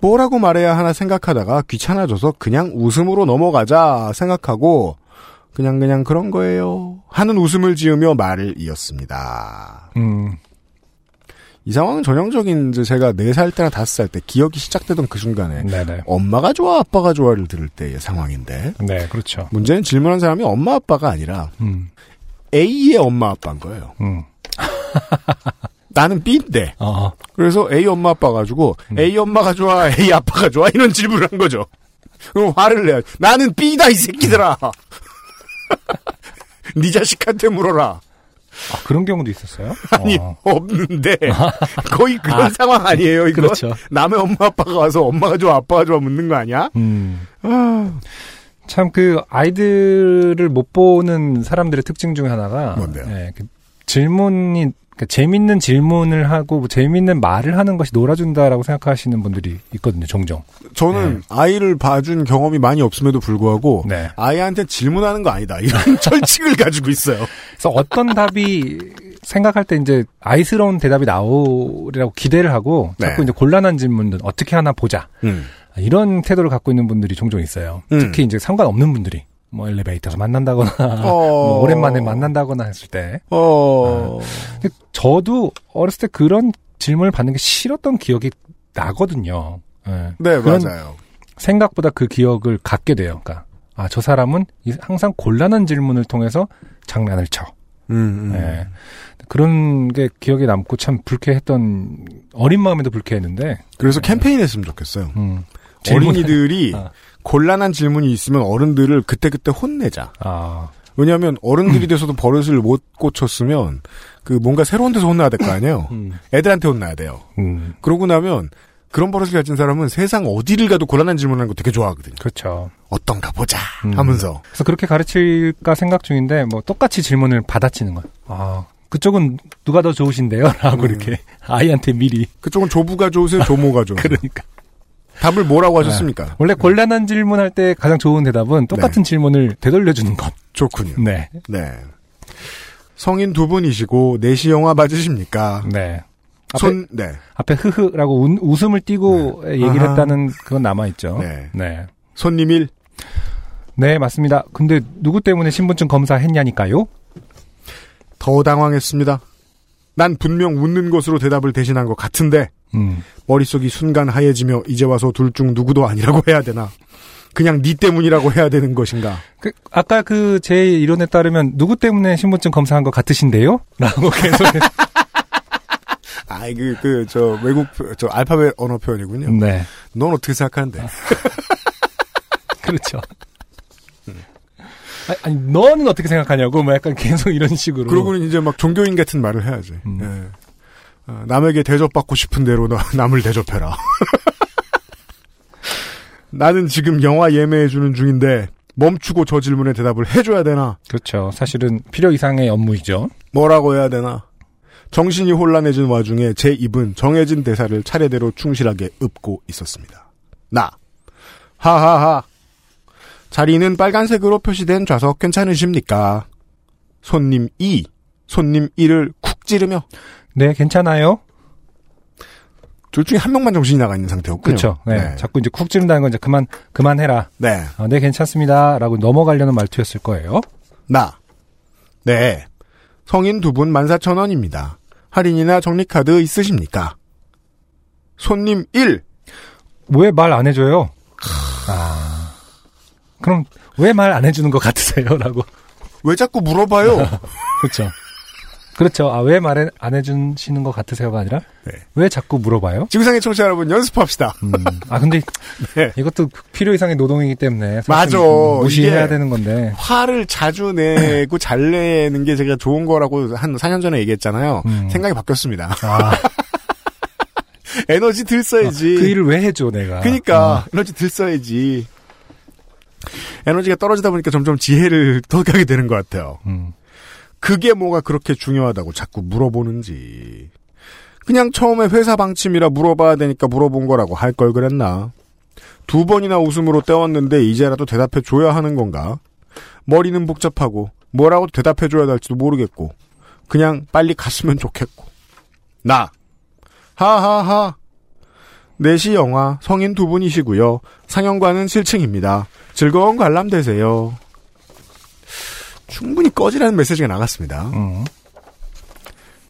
뭐라고 말해야 하나 생각하다가 귀찮아져서 그냥 웃음으로 넘어가자 생각하고 그냥 그냥 그런 거예요 하는 웃음을 지으며 말을 이었습니다. 음. 이 상황은 전형적인 이제 제가 4살 때나 5살 때 기억이 시작되던 그 순간에 네네. 엄마가 좋아 아빠가 좋아를 들을 때의 상황인데 네, 그렇죠. 문제는 질문한 사람이 엄마 아빠가 아니라 음. A의 엄마 아빠인 거예요. 음. 나는 B인데 어. 그래서 A 엄마 아빠 가지고 음. A 엄마가 좋아 A 아빠가 좋아 이런 질문을 한 거죠. 그럼 화를 내야 나는 B다 이 새끼들아. 네 자식한테 물어라. 아, 그런 경우도 있었어요? 아니 어. 없는데 거의 그런 아, 상황 아니에요 이거. 그렇죠. 남의 엄마 아빠가 와서 엄마가 좋아 아빠가 좋아 묻는 거 아니야? 음. 아, 참 그 아이들을 못 보는 사람들의 특징 중에 하나가 뭔데요? 예, 그 질문이 그러니까 재밌는 질문을 하고 뭐 재밌는 말을 하는 것이 놀아준다라고 생각하시는 분들이 있거든요, 종종. 저는 아이를 봐준 경험이 많이 없음에도 불구하고 네. 아이한테 질문하는 거 아니다 이런 철칙을 가지고 있어요. 그래서 어떤 답이 생각할 때 이제 아이스러운 대답이 나오리라고 기대를 하고 네. 자꾸 이제 곤란한 질문들 어떻게 하나 보자 음. 이런 태도를 갖고 있는 분들이 종종 있어요. 음. 특히 이제 상관없는 분들이 뭐 엘리베이터에서 만난다거나 어. 뭐 오랜만에 만난다거나 했을 때 어. 근데 저도 어렸을 때 그런 질문을 받는 게 싫었던 기억이 나거든요. 예. 네, 그런 맞아요. 생각보다 그 기억을 갖게 돼요. 그러니까 아, 저 사람은 이- 항상 곤란한 질문을 통해서 장난을 쳐. 음, 음. 예. 그런 게 기억에 남고 참 불쾌했던 어린 마음에도 불쾌했는데 그래서 캠페인 했으면 좋겠어요. 음. 어린이들이 아. 곤란한 질문이 있으면 어른들을 그때그때 혼내자. 아, 왜냐하면 어른들이 돼서도 버릇을 못 고쳤으면 그 뭔가 새로운 데서 혼나야 될 거 아니에요. 음. 애들한테 혼나야 돼요. 음. 그러고 나면 그런 버릇을 가진 사람은 세상 어디를 가도 곤란한 질문하는 거 되게 좋아하거든요. 그렇죠. 어떤가 보자 음. 하면서 그래서 그렇게 가르칠까 생각 중인데 뭐 똑같이 질문을 받아치는 거야. 아, 그쪽은 누가 더 좋으신데요? 라고 음. 이렇게 아이한테 미리 그쪽은 조부가 좋으세요, 조모가 좋으세요. 그러니까 답을 뭐라고 하셨습니까? 원래 곤란한 질문할 때 가장 좋은 대답은 똑같은 질문을 되돌려 주는 것. 좋군요. 네. 네. 성인 두 분이시고 내시 영화 맞으십니까? 네. 앞에, 손 네. 앞에 흐흐라고 운- 웃음을 띄고 얘기를 아하. 했다는 그건 남아 있죠. 네. 네. 손님 일 네, 맞습니다. 근데 누구 때문에 신분증 검사했냐니까요? 더 당황했습니다. 난 분명 웃는 것으로 대답을 대신한 것 같은데 음. 머릿속이 순간 하얘지며 이제 와서 둘 중 누구도 아니라고 해야 되나? 그냥 니 때문이라고 해야 되는 것인가? 그, 아까 그 제 이론에 따르면 누구 때문에 신분증 검사한 것 같으신데요? 라고 계속 아이 그 그 저 외국 표- 저 알파벳 언어 표현이군요. 네. 넌 어떻게 생각하는데? 그렇죠. 아니, 아니, 너는 어떻게 생각하냐고, 뭐 약간 계속 이런 식으로. 그러고는 이제 막 종교인 같은 말을 해야지. 음. 예. 어, 남에게 대접받고 싶은 대로 나- 남을 대접해라. 나는 지금 영화 예매해주는 중인데 멈추고 저 질문에 대답을 해줘야 되나? 그렇죠. 사실은 필요 이상의 업무이죠. 뭐라고 해야 되나? 정신이 혼란해진 와중에 제 입은 정해진 대사를 차례대로 충실하게 읊고 있었습니다. 나. 하하하. 자리는 빨간색으로 표시된 좌석 괜찮으십니까? 손님 2. 손님 1을 쿡 찌르며 네, 괜찮아요. 둘 중에 한 명만 정신이 나가 있는 상태였군요. 그렇죠. 네. 네. 자꾸 이제 쿡 찌른다는 건 이제 그만, 그만해라. 네. 어, 네, 괜찮습니다. 라고 넘어가려는 말투였을 거예요. 나. 네. 성인 두 분 14,000원입니다. 할인이나 적립카드 있으십니까? 손님 1. 왜 말 안 해줘요? 아. 그럼 왜 말 안 해주는 것 같으세요? 라고. 왜 자꾸 물어봐요? 그렇죠. 그렇죠. 아, 왜 말 안 해주시는 것 같으세요가 아니라 네. 왜 자꾸 물어봐요? 지구상의 청취자 여러분 연습합시다. 음. 아, 근데 네. 이것도 필요 이상의 노동이기 때문에 맞아. 무시해야 되는 건데. 화를 자주 내고 잘 내는 게 제가 좋은 거라고 한 4년 전에 얘기했잖아요. 음. 생각이 바뀌었습니다. 아, 에너지 들 써야지. 그 일을 왜 해줘 내가? 그니까 에너지 들 써야지. 에너지가 떨어지다 보니까 점점 지혜를 더 가게 되는 것 같아요. 음. 그게 뭐가 그렇게 중요하다고 자꾸 물어보는지. 그냥 처음에 회사 방침이라 물어봐야 되니까 물어본 거라고 할 걸 그랬나? 두 번이나 웃음으로 때웠는데 이제라도 대답해 줘야 하는 건가? 머리는 복잡하고 뭐라고 대답해 줘야 할지도 모르겠고 그냥 빨리 갔으면 좋겠고. 나. 하하하. 4시 영화 성인 두 분이시고요. 상영관은 7층입니다. 즐거운 관람 되세요. 충분히 꺼지라는 메시지가 나갔습니다. 음.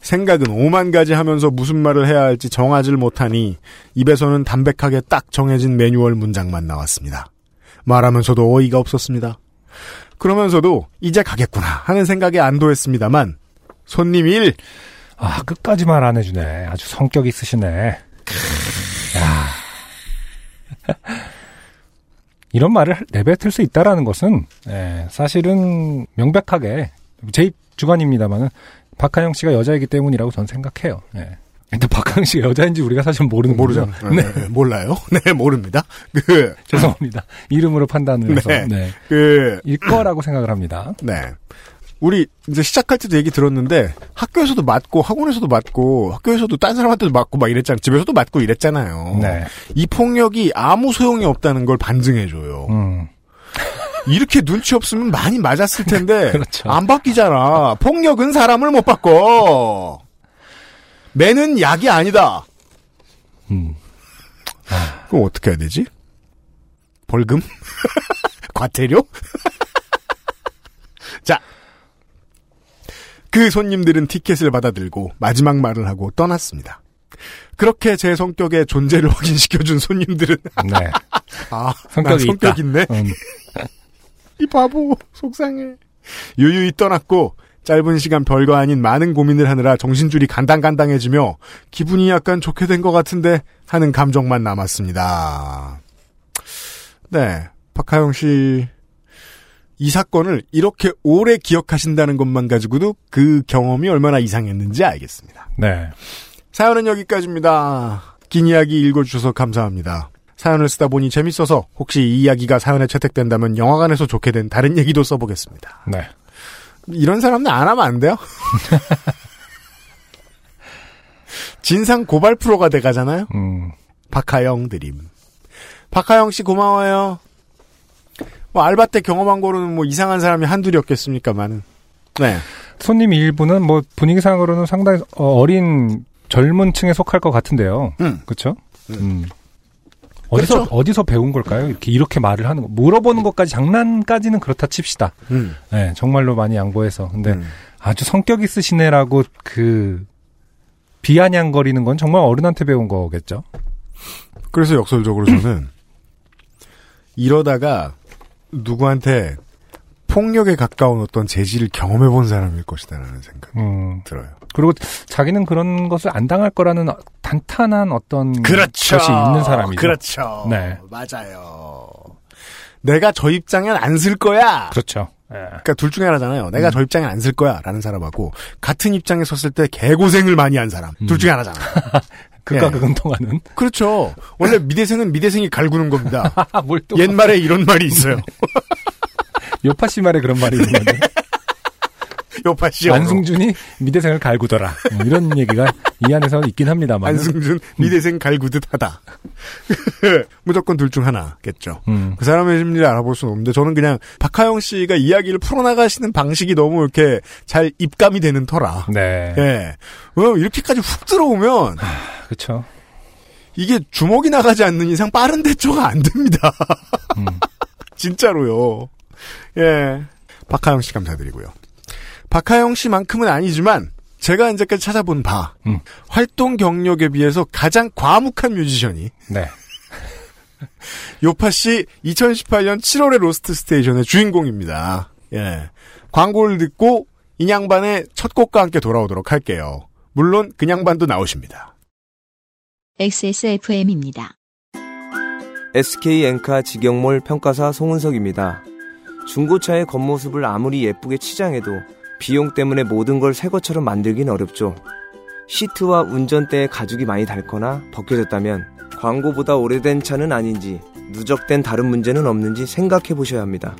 생각은 오만 가지 하면서 무슨 말을 해야 할지 정하질 못하니 입에서는 담백하게 딱 정해진 매뉴얼 문장만 나왔습니다. 말하면서도 어이가 없었습니다. 그러면서도 이제 가겠구나 하는 생각에 안도했습니다만 손님 1 아, 끝까지 말 안 해주네. 아주 성격 있으시네. 야. 이런 말을 내뱉을 수 있다라는 것은, 예, 사실은 명백하게, 제 주관입니다만은, 박하영 씨가 여자이기 때문이라고 저는 생각해요. 예. 근데 박하영 씨가 여자인지 우리가 사실 모르는. 거죠. 네. 네, 몰라요. 네, 모릅니다. 그, 죄송합니다. 이름으로 판단을 해서, 네. 네. 그, 일 거라고 생각을 합니다. 네. 우리 이제 시작할 때도 얘기 들었는데 학교에서도 맞고 학원에서도 맞고 학교에서도 딴 사람한테도 맞고 막 이랬잖아요. 집에서도 맞고 이랬잖아요. 네. 이 폭력이 아무 소용이 없다는 걸 반증해줘요. 음. 이렇게 눈치 없으면 많이 맞았을 텐데 그렇죠. 안 바뀌잖아. 폭력은 사람을 못 바꿔. 매는 약이 아니다. 음. 그럼 어떻게 해야 되지? 벌금? 과태료? 자. 그 손님들은 티켓을 받아들고 마지막 말을 하고 떠났습니다. 그렇게 제 성격의 존재를 확인시켜준 손님들은 네. 아 성격이 나 성격 있다. 있네. 음, 이 바보 속상해. 유유히 떠났고 짧은 시간 별거 아닌 많은 고민을 하느라 정신줄이 간당간당해지며 기분이 약간 좋게 된 것 같은데 하는 감정만 남았습니다. 네, 박하영 씨. 이 사건을 이렇게 오래 기억하신다는 것만 가지고도 그 경험이 얼마나 이상했는지 알겠습니다. 네. 사연은 여기까지입니다. 긴 이야기 읽어주셔서 감사합니다. 사연을 쓰다 보니 재밌어서 혹시 이 이야기가 사연에 채택된다면 영화관에서 좋게 된 다른 얘기도 써보겠습니다. 네. 이런 사람들 안 하면 안 돼요? 진상 고발 프로가 돼가잖아요? 음, 박하영 드림. 박하영 씨 고마워요. 뭐 알바 때 경험한 거로는 뭐 이상한 사람이 한둘이었겠습니까만은. 네. 손님 일부는 뭐 분위기상으로는 상당히 어, 린 젊은 층에 속할 것 같은데요. 음. 그렇죠? 음. 음. 어디서 그렇죠. 어디서 배운 걸까요? 이렇게 이렇게 말을 하는 거. 물어보는 것까지 장난까지는 그렇다 칩시다. 음. 네, 정말로 많이 양보해서. 근데 음. 아주 성격 있으시네라고 그 비아냥거리는 건 정말 어른한테 배운 거겠죠. 그래서 역설적으로 저는 이러다가 누구한테 폭력에 가까운 어떤 재질을 경험해 본 사람일 것이다라는 생각 음. 들어요. 그리고 자기는 그런 것을 안 당할 거라는 단단한 어떤 그렇죠. 것이 있는 사람이죠. 그렇죠. 네. 맞아요. 내가 저 입장엔 안 쓸 거야. 그렇죠. 예. 그러니까 둘 중에 하나잖아요. 내가 음. 저 입장엔 안쓸 거야라는 사람하고 같은 입장에 섰을 때 개고생을 많이 한 사람. 음. 둘 중에 하나잖아. 극과 예. 극은 통하는. 그렇죠. 원래 미대생은 미대생이 갈구는 겁니다. 옛말에 이런 말이 있어요. 요파 씨 말에 그런 말이 있는데. 요파 씨. 안승준이 미대생을 갈구더라. 뭐 이런 얘기가 이 안에서 있긴 합니다만. 안승준 미대생 갈구듯 하다. 무조건 둘 중 하나겠죠. 음. 그 사람의 심리를 알아볼 수는 없는데 저는 그냥 박하영 씨가 이야기를 풀어나가시는 방식이 너무 이렇게 잘 입감이 되는 터라. 네. 예. 왜냐면 이렇게까지 훅 들어오면 그렇죠. 이게 주먹이 나가지 않는 이상 빠른 대처가 안 됩니다. 음. 진짜로요. 예. 박하영 씨 감사드리고요. 박하영 씨만큼은 아니지만 제가 이제까지 찾아본 바 음. 활동 경력에 비해서 가장 과묵한 뮤지션이 네. 요팟시 2018년 7월의 Lost Station의 주인공입니다. 예. 광고를 듣고 인양반의 첫 곡과 함께 돌아오도록 할게요. 물론 그냥반도 나오십니다. XSFM입니다. SK 엔카 직영몰 평가사 송은석입니다. 중고차의 겉모습을 아무리 예쁘게 치장해도 비용 때문에 모든 걸 새 것처럼 만들긴 어렵죠. 시트와 운전대에 가죽이 많이 닳거나 벗겨졌다면 광고보다 오래된 차는 아닌지 누적된 다른 문제는 없는지 생각해 보셔야 합니다.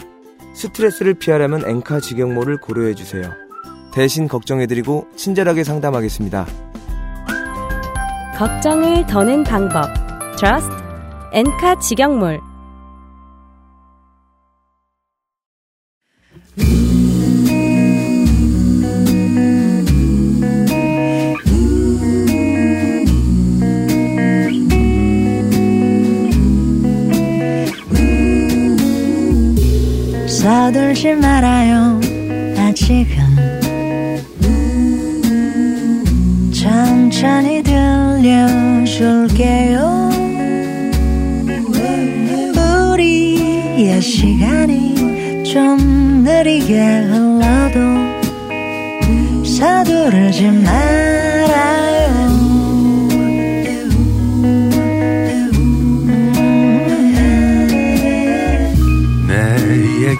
스트레스를 피하려면 엔카 직영몰을 고려해 주세요. 대신 걱정해드리고 친절하게 상담하겠습니다. 걱정을 더는 방법. Trust 엔카 직영몰. 서둘지 말아요 아직은 천천히 들려줄게요. 우리의 시간이 좀 느리게 흘러도 서두르지 말아요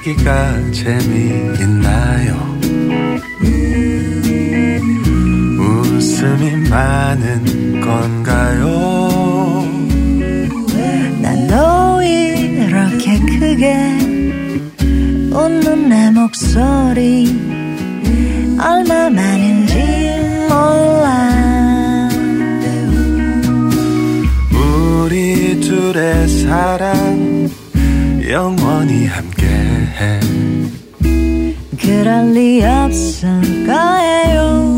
얘기가 재미있나요? 웃음이 많은 건가요? 난너 이렇게 크게 웃는 내 목소리 얼마만인지 몰라 우리 둘의 사랑 영원히 함께해 그럴 리 없을 거예요?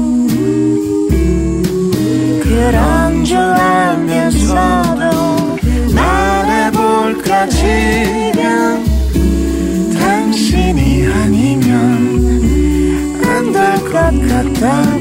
그런 줄 알면서도 말해볼까 지금? 당신이 아니면 안 될 것 같다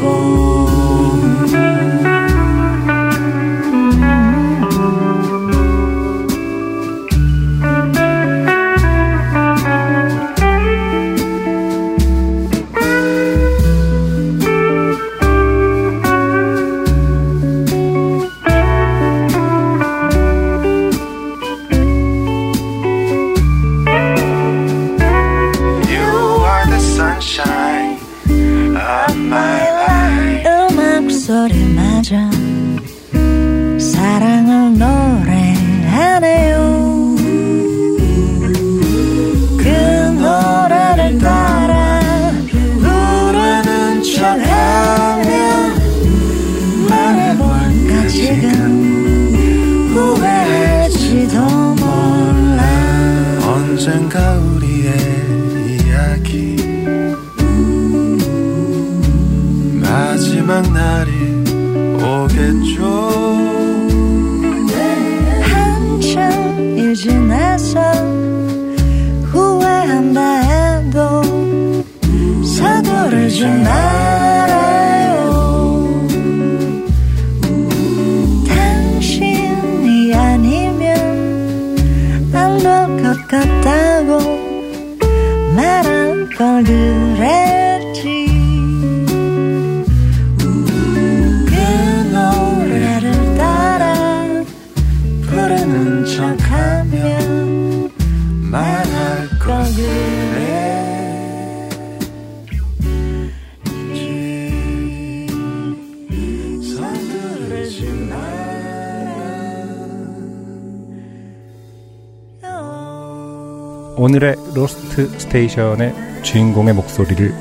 Lost Station의 주인공의 목소리를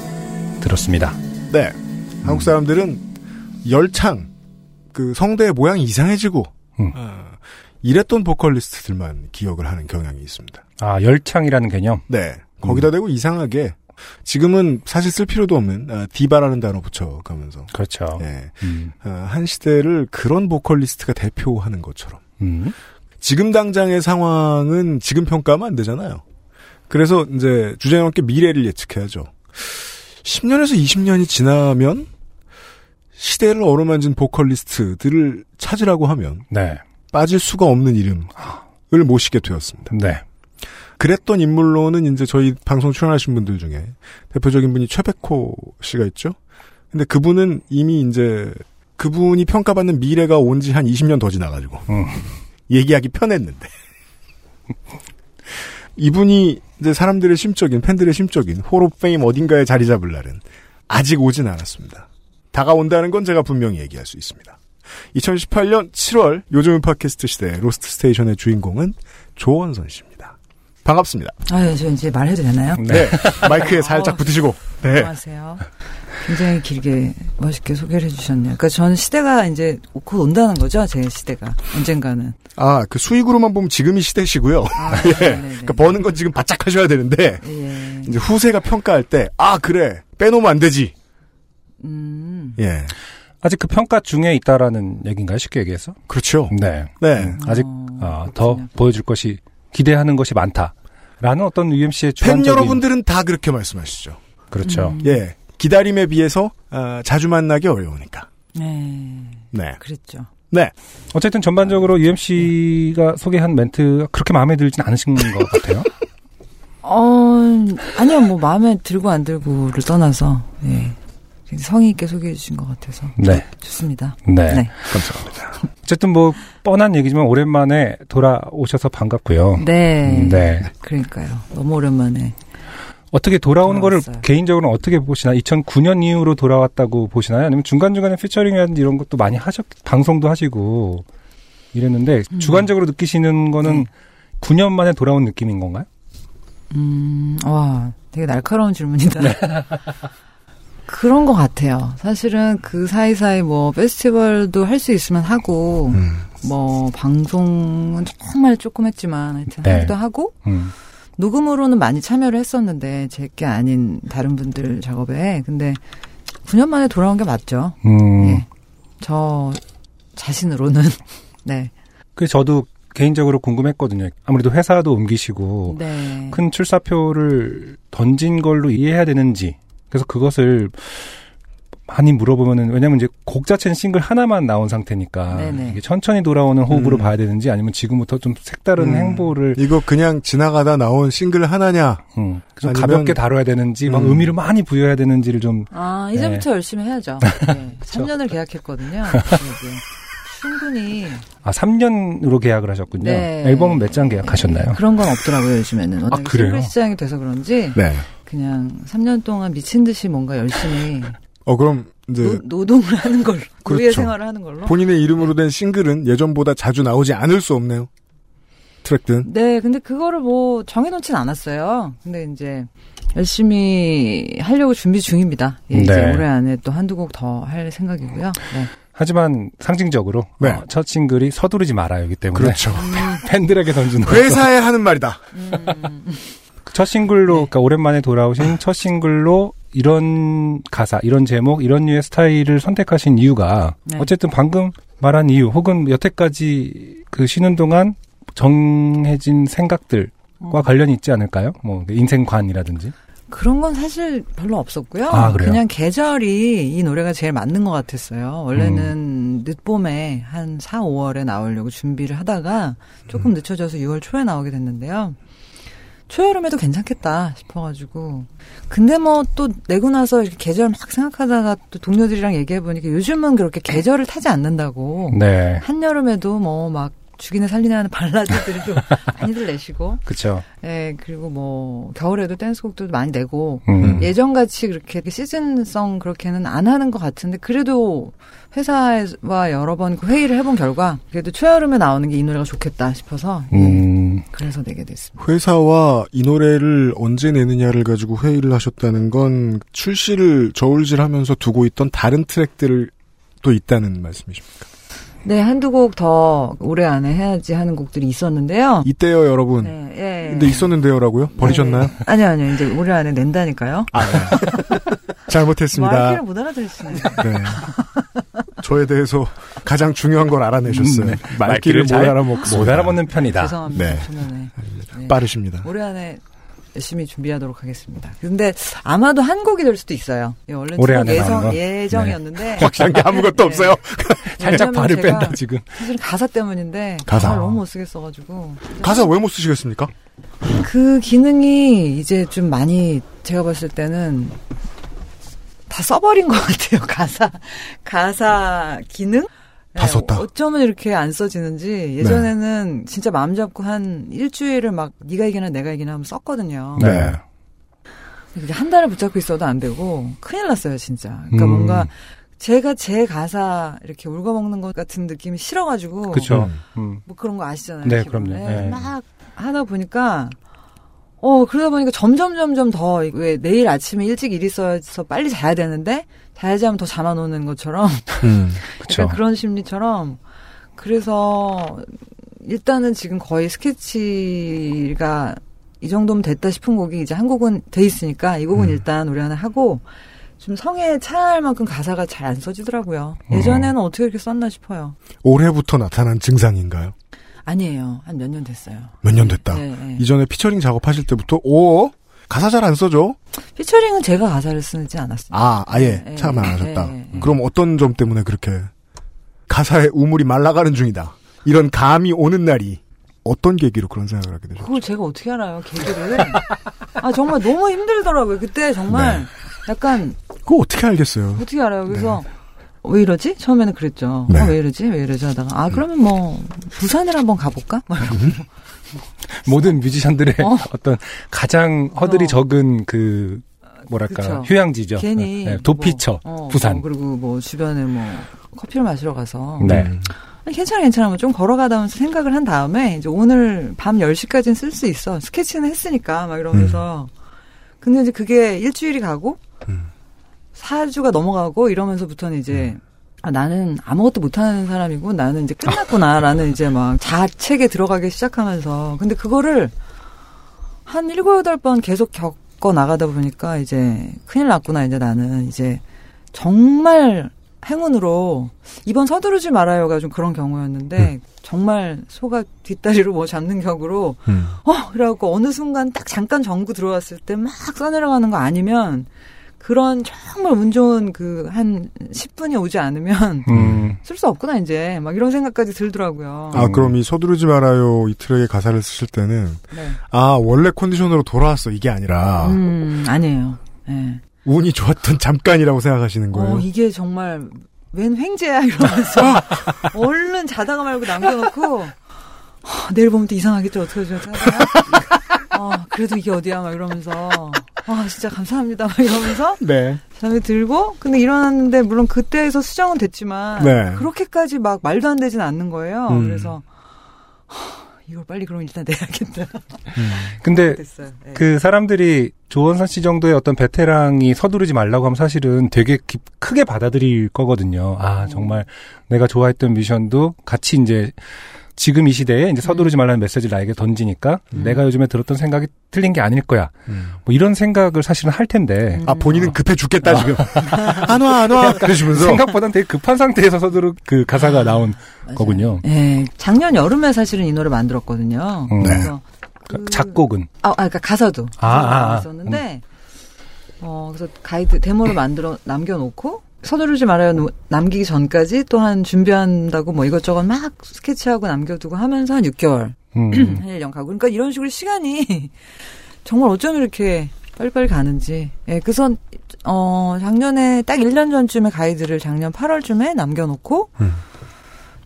들었습니다. 네. 한국 사람들은 열창, 그 성대의 모양이 이상해지고, 음. 어, 이랬던 보컬리스트들만 기억을 하는 경향이 있습니다. 아, 열창이라는 개념? 네. 거기다 대고 이상하게, 지금은 사실 쓸 필요도 없는, 아, 디바라는 단어 붙여가면서. 그렇죠. 예. 음. 아, 한 시대를 그런 보컬리스트가 대표하는 것처럼. 음. 지금 당장의 상황은 지금 평가하면 안 되잖아요. 그래서 이제 주제넘 넘게 미래를 예측해야죠. 10년에서 20년이 지나면 시대를 어루만진 보컬리스트들을 찾으라고 하면 네. 빠질 수가 없는 이름을 모시게 되었습니다. 네. 그랬던 인물로는 이제 저희 방송 출연하신 분들 중에 대표적인 분이 최백호 씨가 있죠. 근데 그분은 이미 이제 그분이 평가받는 미래가 온 지 한 20년 더 지나가지고 음. 얘기하기 편했는데 이분이 이제 사람들의 심적인 팬들의 심적인 호로 페임 어딘가에 자리 잡을 날은 아직 오진 않았습니다. 다가온다는 건 제가 분명히 얘기할 수 있습니다. 2018년 7월 요즘 팟캐스트 시대 Lost Station의 주인공은 조원선 씨입니다. 반갑습니다. 아, 저 이제 말해도 되나요? 네. 마이크에 살짝 어, 붙으시고. 네. 안녕하세요. 굉장히 길게 멋있게 소개를 해주셨네요. 그러니까 저는 시대가 이제 곧 온다는 거죠, 제 시대가 언젠가는. 아, 그 수익으로만 보면 지금이 시대시고요. 아, 예. 그러니까 버는 건 지금 바짝 하셔야 되는데 예. 이제 후세가 평가할 때 아, 그래. 빼놓으면 안 되지. 음. 예. 아직 그 평가 중에 있다라는 얘기인가요? 쉽게 얘기해서? 그렇죠. 네. 네. 음, 아직 어, 어, 더 보여줄 것이 기대하는 것이 많다. 라는 어떤 UMC의 팬 주관적인 여러분들은 다 그렇게 말씀하시죠. 그렇죠. 음. 예. 기다림에 비해서 아, 자주 만나기 어려우니까. 네. 네. 그랬죠. 네. 어쨌든 전반적으로 UMC가 소개한 멘트가 그렇게 마음에 들진 않으신 것 같아요. 어, 아니요, 뭐, 마음에 들고 안 들고를 떠나서, 예. 성의 있게 소개해 주신 것 같아서. 네. 좋습니다. 네. 네. 감사합니다. 어쨌든 뭐 뻔한 얘기지만 오랜만에 돌아오셔서 반갑고요. 네. 네. 그러니까요. 너무 오랜만에. 어떻게 돌아오는 거를 돌아왔어요. 개인적으로는 어떻게 보시나? 2009년 이후로 돌아왔다고 보시나요? 아니면 중간중간에 피처링이라든지 이런 것도 많이 하셨, 방송도 하시고 이랬는데 음. 주관적으로 느끼시는 거는 네. 9년 만에 돌아온 느낌인 건가요? 음, 와, 되게 날카로운 질문이다. 그런 것 같아요. 사실은 그 사이사이 뭐, 페스티벌도 할 수 있으면 하고, 음. 뭐, 방송은 정말 조금 했지만, 하여튼 네. 하기도 하고, 음. 녹음으로는 많이 참여를 했었는데, 제게 아닌 다른 분들 작업에. 근데, 9년 만에 돌아온 게 맞죠. 음. 예. 저 자신으로는. 네. 그 저도 개인적으로 궁금했거든요. 아무래도 회사도 옮기시고 네. 큰 출사표를 던진 걸로 이해해야 되는지 그래서 그것을 많이 물어보면은 왜냐면 이제 곡 자체는 싱글 하나만 나온 상태니까 네네. 이게 천천히 돌아오는 호흡으로 음. 봐야 되는지 아니면 지금부터 좀 색다른 음. 행보를 이거 그냥 지나가다 나온 싱글 하나냐? 음, 좀 아니면- 가볍게 다뤄야 되는지 막 음. 의미를 많이 부여해야 되는지를 좀 아, 네. 이제부터 열심히 해야죠. 네. 3년을 계약했거든요. 그래서 충분히 아, 3년으로 계약을 하셨군요. 네. 앨범은 몇 장 계약하셨나요? 그런 건 없더라고요, 요즘에는. 아, 그래요? 싱글 시장이 돼서 그런지 네. 그냥 3년 동안 미친 듯이 뭔가 열심히 어 그럼 이제 노, 노동을 하는 걸로 그렇죠. 생활을 하는 걸로. 본인의 이름으로 된 싱글은 예전보다 자주 나오지 않을 수 없네요. 트랙든 네, 근데 그거를 뭐 정해놓진 않았어요. 근데 이제 열심히 하려고 준비 중입니다. 예, 이제 네. 올해 안에 또 한두 곡 더 할 생각이고요. 네. 하지만 상징적으로 네. 어, 첫 싱글이 서두르지 말아요기 때문에 그렇죠. 팬들에게 던지는 회사에 하는 말이다. 첫 싱글로, 네. 그러니까 오랜만에 돌아오신 첫 싱글로 이런 가사, 이런 제목, 이런 류의 스타일을 선택하신 이유가 네. 어쨌든 방금 말한 이유, 혹은 여태까지 그 쉬는 동안 정해진 생각들과 어. 관련이 있지 않을까요? 뭐 인생관이라든지. 그런 건 사실 별로 없었고요. 아, 그래요? 냥 계절이 이 노래가 제일 맞는 것 같았어요. 원래는 음. 늦봄에 한 4, 5월에 나오려고 준비를 하다가 음. 조금 늦춰져서 6월 초에 나오게 됐는데요. 초여름에도 괜찮겠다 싶어가지고. 근데 뭐 또 내고 나서 이렇게 계절 막 생각하다가 또 동료들이랑 얘기해보니까 요즘은 그렇게 계절을 타지 않는다고. 네. 한여름에도 뭐 막 죽이네 살리네 하는 발라드들을 좀 많이들 내시고. 그쵸. 예, 그리고 뭐 겨울에도 댄스곡들도 많이 내고 음. 예전같이 그렇게 시즌성 그렇게는 안 하는 것 같은데 그래도 회사와 여러 번그 회의를 해본 결과 그래도 초여름에 나오는 게 이 노래가 좋겠다 싶어서 음. 그래서 내게 됐습니다. 회사와 이 노래를 언제 내느냐를 가지고 회의를 하셨다는 건 출시를 저울질하면서 두고 있던 다른 트랙들을 또 있다는 말씀이십니까? 네, 한두 곡 더 올해 안에 해야지 하는 곡들이 있었는데요. 이때요, 여러분. 네, 예. 근데 있었는데요라고요? 버리셨나요? 네. 아니요, 아니요. 이제 올해 안에 낸다니까요. 아, 네. 잘못했습니다. 말귀를 못 알아들으시네요. 네. 저에 대해서 가장 중요한 걸 알아내셨어요. 음, 네. 말귀를 말귀를 못잘 알아먹습니다. 못 알아먹는 편이다. 죄송합니다. 네. 저는 네. 빠르십니다. 올해 안에 열심히 준비하도록 하겠습니다. 근데 아마도 한 곡이 될 수도 있어요. 예, 원래 올해 두 안에 예정, 거? 예정이었는데 확실한 게 아무것도 네. 없어요. 살짝 발을 뺀다, 지금. 사실 가사 때문인데 가사. 가사를 너무 못 쓰겠어가지고 가사 왜 못 쓰시겠습니까? 그 기능이 이제 좀 많이 제가 봤을 때는 다 써버린 것 같아요. 가사 가사 기능 다 썼다. 어쩌면 이렇게 안 써지는지 예전에는 진짜 마음 잡고 한 일주일을 막 네가 이기나 내가 이기나 하면 썼거든요. 네. 이게 한 달을 붙잡고 있어도 안 되고 큰일 났어요, 진짜. 그러니까 음. 뭔가 제가 제 가사 이렇게 울고먹는 것 같은 느낌이 싫어가지고 그쵸. 음. 뭐 그런 거 아시잖아요. 네, 기본에. 그럼요. 네. 막 하다 보니까 어 그러다 보니까 점점 점점 더 왜 내일 아침에 일찍 일 있어서 빨리 자야 되는데 자야지 하면 더 잠안 오는 것처럼 음. 그쵸. 약간 그런 심리처럼 그래서 일단은 지금 거의 스케치가 이 정도면 됐다 싶은 곡이 이제 한 곡은 돼 있으니까 이 곡은 음. 일단 우리 하나 하고 좀 성에 차할 만큼 가사가 잘 안 써지더라고요. 어. 예전에는 어떻게 이렇게 썼나 싶어요. 올해부터 나타난 증상인가요? 아니에요. 한 몇 년 됐어요. 몇 년 됐다. 네, 네. 이전에 피처링 작업하실 때부터 오 가사 잘 안 써줘. 피처링은 제가 가사를 쓰지 않았습니다. 아 아예 네, 참여 안 네, 하셨다. 네, 네. 그럼 어떤 점 때문에 그렇게 가사의 우물이 말라가는 중이다. 이런 감이 오는 날이 어떤 계기로 그런 생각을 하게 되죠? 그걸 제가 어떻게 알아요, 계기를. 아, 정말 너무 힘들더라고요. 그때 정말 약간 그거 어떻게 알겠어요? 어떻게 알아요? 그래서 왜 이러지? 처음에는 그랬죠. 네. 어, 왜 이러지? 왜 이러지? 하다가 아 그러면 뭐 부산을 한번 가볼까? 모든 뮤지션들의 어. 어. 떤 가장 허들이 어. 적은 그 뭐랄까 그쵸. 휴양지죠. 괜히 네, 도피처 뭐, 어, 부산. 어, 그리고 뭐 주변에 뭐 커피를 마시러 가서 네. 음. 괜찮아 괜찮아 뭐좀 걸어가다 하면서 생각을 한 다음에 이제 오늘 밤 10시까지는 쓸 수 있어. 스케치는 했으니까 막 이러면서 근데 이제 그게 일주일이 가고 음. 4주가 넘어가고 이러면서부터는 이제 아, 나는 아무것도 못하는 사람이고 나는 이제 끝났구나라는 이제 막 자책에 들어가기 시작하면서 근데 그거를 한 일곱 여덟 번 계속 겪어 나가다 보니까 이제 큰일 났구나 이제 나는. 이제 정말 행운으로 이번 서두르지 말아요가 좀 그런 경우였는데 정말 소가 뒷다리로 뭐 잡는 격으로 음. 어 그래갖고 어느 순간 딱 잠깐 정구 들어왔을 때 막 써내려가는 거 아니면 그런 정말 운 좋은 그 한 10분이 오지 않으면 음. 쓸수 없구나 이제 막 이런 생각까지 들더라고요. 아 그럼 이 서두르지 말아요 이 트랙의 가사를 쓰실 때는 네. 아 원래 컨디션으로 돌아왔어 이게 아니라 음 아니에요. 예. 운이 좋았던 잠깐이라고 생각하시는 거예요. 어 이게 정말 웬 횡재야 이러면서 얼른 자다가 말고 남겨놓고 하, 내일 보면 또 이상하겠죠 어떻게 하죠? 아, 그래도 이게 어디야, 막 이러면서. 아, 진짜 감사합니다, 막 이러면서. 네. 잠이 들고, 근데 일어났는데, 물론 그때에서 수정은 됐지만. 네. 그렇게까지 막 말도 안 되진 않는 거예요. 음. 그래서. 하, 이걸 빨리 그럼 일단 내야겠다. 근데 됐어요. 네. 그 사람들이 조원선 씨 정도의 어떤 베테랑이 서두르지 말라고 하면 사실은 되게 깊- 크게 받아들일 거거든요. 아, 정말 내가 좋아했던 뮤지션도 같이 이제 지금 이 시대에 이제 서두르지 말라는 메시지를 나에게 던지니까 내가 요즘에 들었던 생각이 틀린 게 아닐 거야. 뭐 이런 생각을 사실은 할 텐데. 아, 본인은 급해 죽겠다, 지금. 안 와, 안 와. 그러시면서. 생각보다는 되게 급한 상태에서 서두르 그 가사가 나온 거군요. 예, 작년 여름에 사실은 이 노래 만들었거든요. 음. 그래서 그 작곡은 아, 아 그러니까 가사도 아, 아, 아. 있었는데 어 그래서 가이드 데모를 만들어 남겨놓고 서두르지 말아요 노- 남기기 전까지 또한 준비한다고 뭐 이것저것 막 스케치하고 남겨두고 하면서 한 6개월 음. 한 1년 가고 그러니까 이런 식으로 시간이 정말 어쩜 이렇게 빨리빨리 가는지 예 그래서 어 작년에 딱 1년 전쯤에 가이드를 작년 8월쯤에 남겨놓고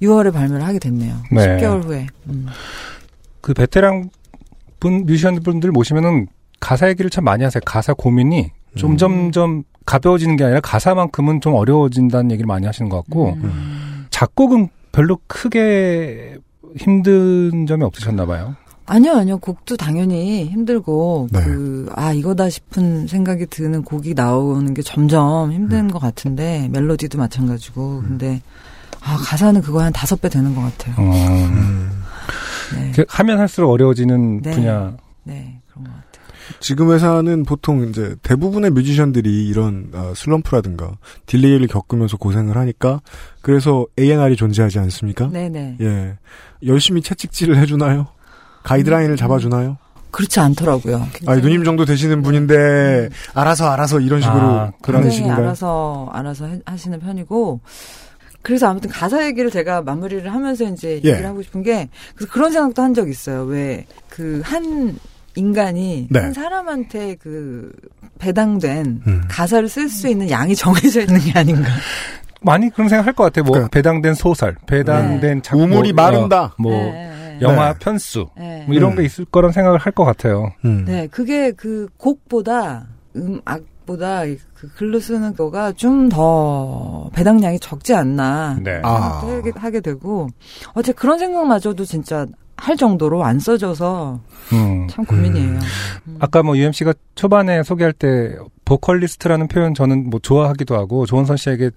6월에 발매를 하게 됐네요 네. 10개월 후에 음. 그 베테랑 분 뮤지션 분들 모시면은 가사 얘기를 참 많이 하세요. 가사 고민이 좀 점점 가벼워지는 게 아니라 가사만큼은 좀 어려워진다는 얘기를 많이 하시는 것 같고 작곡은 별로 크게 힘든 점이 없으셨나 봐요. 아니요, 아니요. 곡도 당연히 힘들고, 네. 그, 아, 이거다 싶은 생각이 드는 곡이 나오는 게 점점 힘든 것 같은데, 멜로디도 마찬가지고, 근데, 아, 가사는 그거 한 다섯 배 되는 것 같아요. 네. 그 하면 할수록 어려워지는 네. 분야. 네, 그런 것 같아요. 지금 회사는 보통 이제 대부분의 뮤지션들이 이런 어, 슬럼프라든가 딜레이를 겪으면서 고생을 하니까 그래서 A&R이 존재하지 않습니까? 네네. 예. 열심히 채찍질을 해주나요? 가이드라인을 잡아주나요? 그렇지 않더라고요. 아, 누님 정도 되시는 분인데 알아서 알아서 이런 식으로 아, 그런 식인가요? 알아서, 알아서 해- 하시는 편이고, 그래서 아무튼 가사 얘기를 제가 마무리를 하면서 이제 예. 얘기를 하고 싶은 게, 그래서 그런 생각도 한 적 있어요. 왜, 그, 한, 인간이 네. 한 사람한테 그 배당된 음. 가사를 쓸 수 있는 양이 정해져 있는 게 아닌가. 많이 그런 생각 할 것 같아요. 뭐 배당된 소설, 배당된 작품, 우물이 마른다. 뭐 네, 네, 영화 네. 편수, 네. 뭐 이런 음. 게 있을 거란 생각을 할 것 같아요. 음. 네, 그게 그 곡보다 음악 보다 그 글로 쓰는 거가 좀 더 배당량이 적지 않나 네. 아. 생각도 하게, 하게 되고 어째 그런 생각마저도 진짜 할 정도로 안 써져서 음. 참 고민이에요. 아까 뭐 UMC가 초반에 소개할 때 보컬리스트라는 표현 저는 뭐 좋아하기도 하고 조원선 씨에게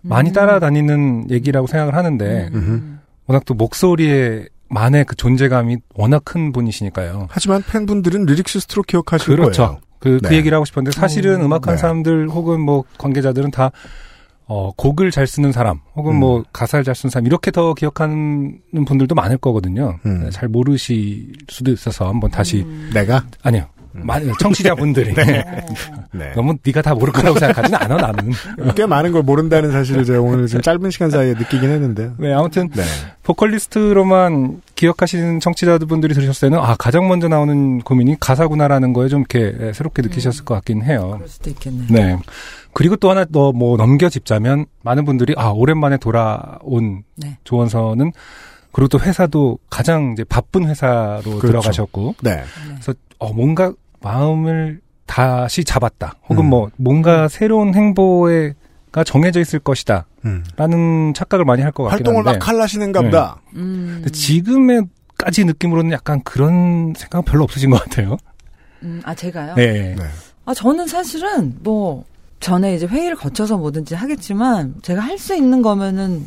많이 음. 따라다니는 얘기라고 생각을 하는데 음. 워낙 또 목소리에 만의 그 존재감이 워낙 큰 분이시니까요. 하지만 팬분들은 lyricist로 기억하실 그렇죠. 거예요. 그, 그 네. 얘기를 하고 싶었는데 사실은 어. 음악하는 네. 사람들 혹은 뭐 관계자들은 다 어, 곡을 잘 쓰는 사람 혹은 음. 뭐 가사를 잘 쓰는 사람 이렇게 더 기억하는 분들도 많을 거거든요. 음. 네, 잘 모르실 수도 있어서 한번 다시 내가? 아니요. 많은 청취자분들이 네. 너무 네가 다 모를 거라고 생각하진 않아 나는. 꽤 많은 걸 모른다는 사실을 제가 오늘 지금 짧은 시간 사이에 느끼긴 했는데요. 네 아무튼 네. 보컬리스트로만 기억하시는 청취자분들이 들으셨을 때는 아 가장 먼저 나오는 고민이 가사구나라는 거에 좀 이렇게 새롭게 느끼셨을 것 같긴 해요. 그럴 수도 있겠네. 네. 그리고 또 하나 더 뭐 넘겨짚자면 많은 분들이 아 오랜만에 돌아온 네. 조원선은 그리고 또 회사도 가장 이제 바쁜 회사로 그렇죠. 들어가셨고 네. 그래서 어 뭔가 마음을 다시 잡았다. 혹은 음. 뭐 뭔가 새로운 행보가 정해져 있을 것이다. 음. 라는 착각을 많이 할 것 같긴 활동을 한데 막 하려시는가 보다. 음, 근데 지금의까지 느낌으로는 약간 그런 생각은 별로 없으신 것 같아요. 음, 아 제가요? 네. 네. 아 저는 사실은 뭐 전에 이제 회의를 거쳐서 뭐든지 하겠지만 제가 할 수 있는 거면은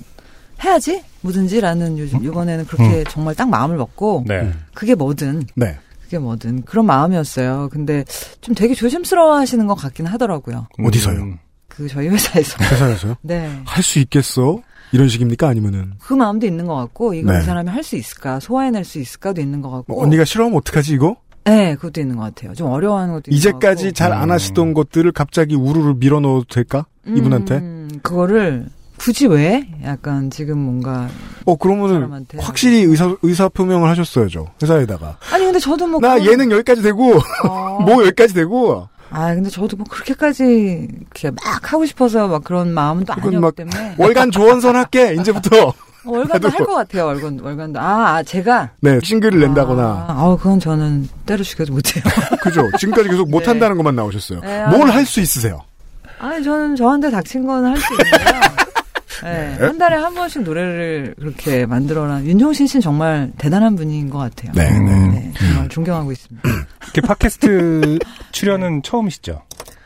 해야지 뭐든지라는 요즘 이번에는 그렇게 정말 딱 마음을 먹고 네. 음. 그게 뭐든 네. 그게 뭐든 그런 마음이었어요. 근데 좀 되게 조심스러워하시는 것 같긴 하더라고요. 어디서요? 음. 그 저희 회사에서. 회사에서요? 네. 할 수 있겠어? 이런 식입니까? 아니면은 그 마음도 있는 것 같고 이거 네. 이 사람이 할 수 있을까 소화해낼 수 있을까도 있는 것 같고. 뭐 언니가 싫어하면 어떡하지 이거? 네, 그것도 있는 것 같아요. 좀 어려워하는 것도 있는 이제까지. 잘 안 하시던 것들을 갑자기 우르르 밀어넣어도 될까? 이분한테? 음, 그거를 굳이 왜? 약간 지금 뭔가 어 그러면은 사람한테 확실히 의사 의사 표명을 하셨어야죠 회사에다가. 아니 근데 저도 뭐나 그런- 예능 여기까지 되고 어. 뭐 여기까지 되고 아 근데 저도 뭐 그렇게까지 막 하고 싶어서 막 그런 마음은 또 아니었기 막 때문에 월간 조원선 할게 이제부터 어, 월간도 할 것 같아요. 월간 월간도. 아, 아 제가 네, 싱글을 낸다거나. 아, 아, 그건 저는 때려 죽여도 못해요. 그죠? 지금까지 계속 못 네. 한다는 것만 나오셨어요. 네, 뭘 아. 할수 있으세요? 아니 저는 저한테 닥친 거는 할수 있는데요. 네, 한 달에 한 번씩 노래를 그렇게 만들어라. 윤종신 씨는 정말 대단한 분인 것 같아요. 네, 네. 정말 존경하고 있습니다. 이렇게 팟캐스트 출연은 처음이시죠?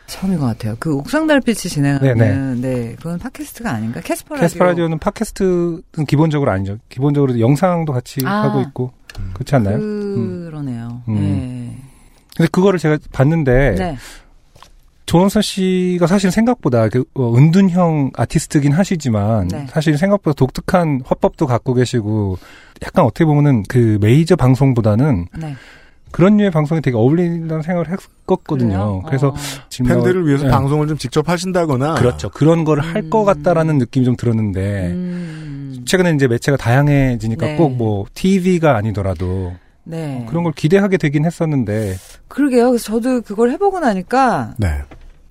처음인 것 같아요. 그 옥상 달빛이 진행하는 네네. 네, 그건 팟캐스트가 아닌가? 캐스퍼 라디오. 캐스퍼 라디오는 팟캐스트는 기본적으로 아니죠. 기본적으로 영상도 같이 아. 하고 있고 그렇지 않나요? 음. 그러네요. 음. 네. 근데 그거를 제가 봤는데 네. 조원선 씨가 사실 생각보다 그 어, 은둔형 아티스트긴 하시지만 네. 사실 생각보다 독특한 화법도 갖고 계시고 약간 어떻게 보면은 그 메이저 방송보다는 네. 그런 류의 방송이 되게 어울린다는 생각을 했거든요. 그래요? 그래서 어. 팬들을 위해서 네. 방송을 좀 직접 하신다거나. 그렇죠. 그런 거를 할것 같다라는 느낌이 좀 들었는데 음. 최근에 이제 매체가 다양해지니까 네. 꼭뭐 TV가 아니더라도 네. 그런 걸 기대하게 되긴 했었는데 그러게요. 그래서 저도 그걸 해보고 나니까 네.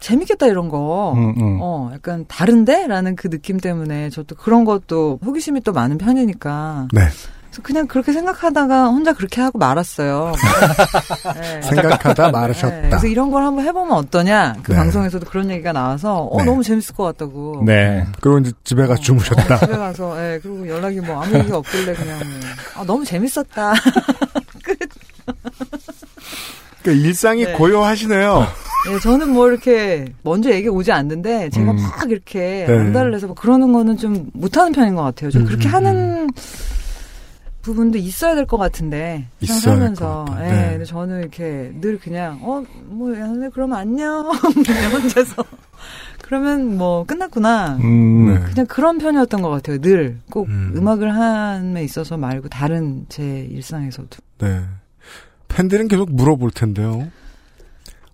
재밌겠다 이런 거. 음, 음. 어, 약간 다른데? 라는 그 느낌 때문에 저도 그런 것도 호기심이 또 많은 편이니까. 네. 그냥 그렇게 생각하다가 혼자 그렇게 하고 말았어요. 네. 생각하다 말하셨다. 네, 그래서 이런 걸 한번 해보면 어떠냐. 그 네. 방송에서도 그런 얘기가 나와서, 어, 네. 너무 재밌을 것 같다고. 네. 그리고 이제 집에 가서 주무셨다. 어, 집에 가서, 예, 그리고 연락이 뭐 아무 얘기가 없길래 그냥, 뭐, 아, 너무 재밌었다. 그러니까 일상이 네. 고요하시네요. 예, 저는 뭐 이렇게 먼저 얘기 오지 않는데 제가 음. 막 이렇게 네. 안달을 막 그러는 거는 좀 못하는 편인 것 같아요. 좀 음, 그렇게 음, 하는 부분도 있어야 될 것 같은데 같다. 예, 네. 근데 저는 이렇게 늘 그냥 어뭐 야, 그러면 안녕 그냥 혼자서 그러면 뭐 끝났구나. 음, 네. 그냥 그런 편이었던 것 같아요. 늘꼭 음. 음. 악을 함에 있어서 말고 다른 제 일상에서도. 네. 팬들은 계속 물어볼 텐데요.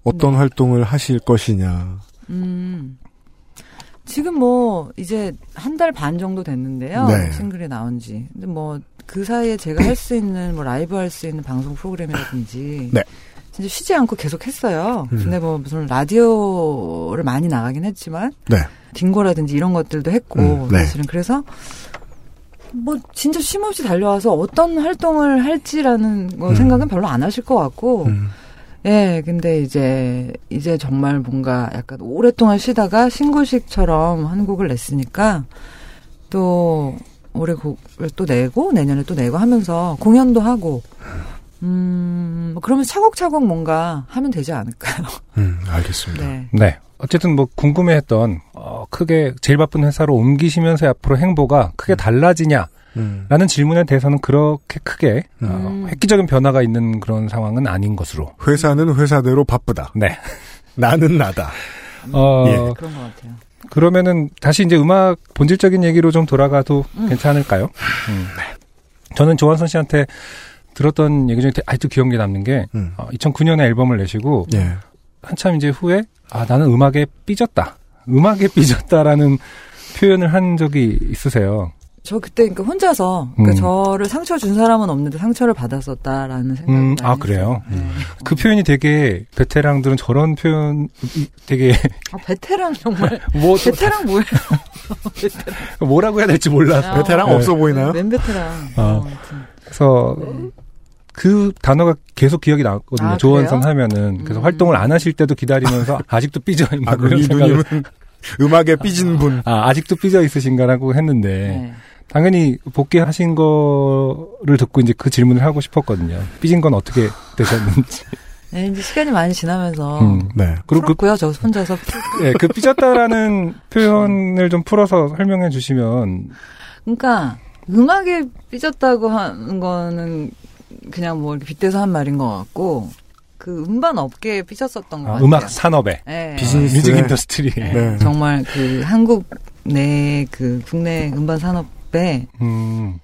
어떤 네. 활동을 하실 것이냐. 음. 지금 뭐 이제 한 달 반 정도 됐는데요. 네. 싱글이 나온 지. 근데 뭐 그 사이에 제가 할 수 있는 뭐 라이브 할 수 있는 방송 프로그램이라든지 네. 진짜 쉬지 않고 계속 했어요. 음. 근데 뭐 무슨 라디오를 많이 나가긴 했지만 네. 딩고라든지 이런 것들도 했고 음, 네. 사실은 그래서 뭐 진짜 쉼없이 달려와서 어떤 활동을 할지라는 거 음. 생각은 별로 안 하실 것 같고 음. 예, 근데 이제, 이제 정말 뭔가 약간 오랫동안 쉬다가 신고식처럼 한 곡을 냈으니까 또 올해 곡을 또 내고 내년에 또 내고 하면서 공연도 하고 음, 뭐 그러면 차곡차곡 뭔가 하면 되지 않을까요? 음, 알겠습니다. 네. 네. 어쨌든 뭐 궁금해했던 어, 크게 제일 바쁜 회사로 옮기시면서 앞으로 행보가 크게 달라지냐? 음. 라는 질문에 대해서는 그렇게 크게 어, 음. 획기적인 변화가 있는 그런 상황은 아닌 것으로. 회사는 회사대로 바쁘다. 네. 나는 나다. 어, 예. 그런 것 같아요. 그러면은 다시 이제 음악 본질적인 얘기로 좀 돌아가도 음. 괜찮을까요? 음. 저는 조한선 씨한테 들었던 얘기 중에 아직도 기억에 남는 게 음. 어, 2009년에 앨범을 내시고 예. 한참 이제 후에 아 나는 음악에 삐졌다. 음악에 삐졌다라는 표현을 한 적이 있으세요. 저 그때 그러니까 혼자서 그러니까 음. 저를 상처 준 사람은 없는데 상처를 받았었다라는 생각이 음, 아 그래요. 네. 그 표현이 되게 베테랑들은 저런 표현 이 되게 아, 베테랑 정말 뭐또 베테랑 뭐예요? 뭐라고 해야 될지 몰라서 아, 베테랑 네. 없어 보이나요? 맨 베테랑. 어. 어. 그래서 그 단어가 계속 기억이 나거든요. 아, 조원선 그래요? 하면은 그래서 음. 활동을 안 하실 때도 기다리면서 아직도 삐져 있는 아, 그런 생각을 이누님은 음악에 삐진 분. 아 아직도 삐져 있으신가라고 했는데 네. 당연히 복귀하신 거를 듣고 이제 그 질문을 하고 싶었거든요. 삐진 건 어떻게 되셨는지. 네, 이제 시간이 많이 지나면서 음. 네. 그리고 그, 풀었고요. 저 혼자서 예, 그 삐졌다라는 표현을 좀 풀어서 설명해 주시면 그러니까 음악에 삐졌다고 하는 거는 그냥 뭐 이렇게 빗대서 한 말인 것 같고 그 음반 업계에 삐졌었던 것 아, 같아요. 음악 산업에 네. 비즈니스. music 네. industry. 네. 정말 그 한국 내 그 국내 음반 산업 에 음,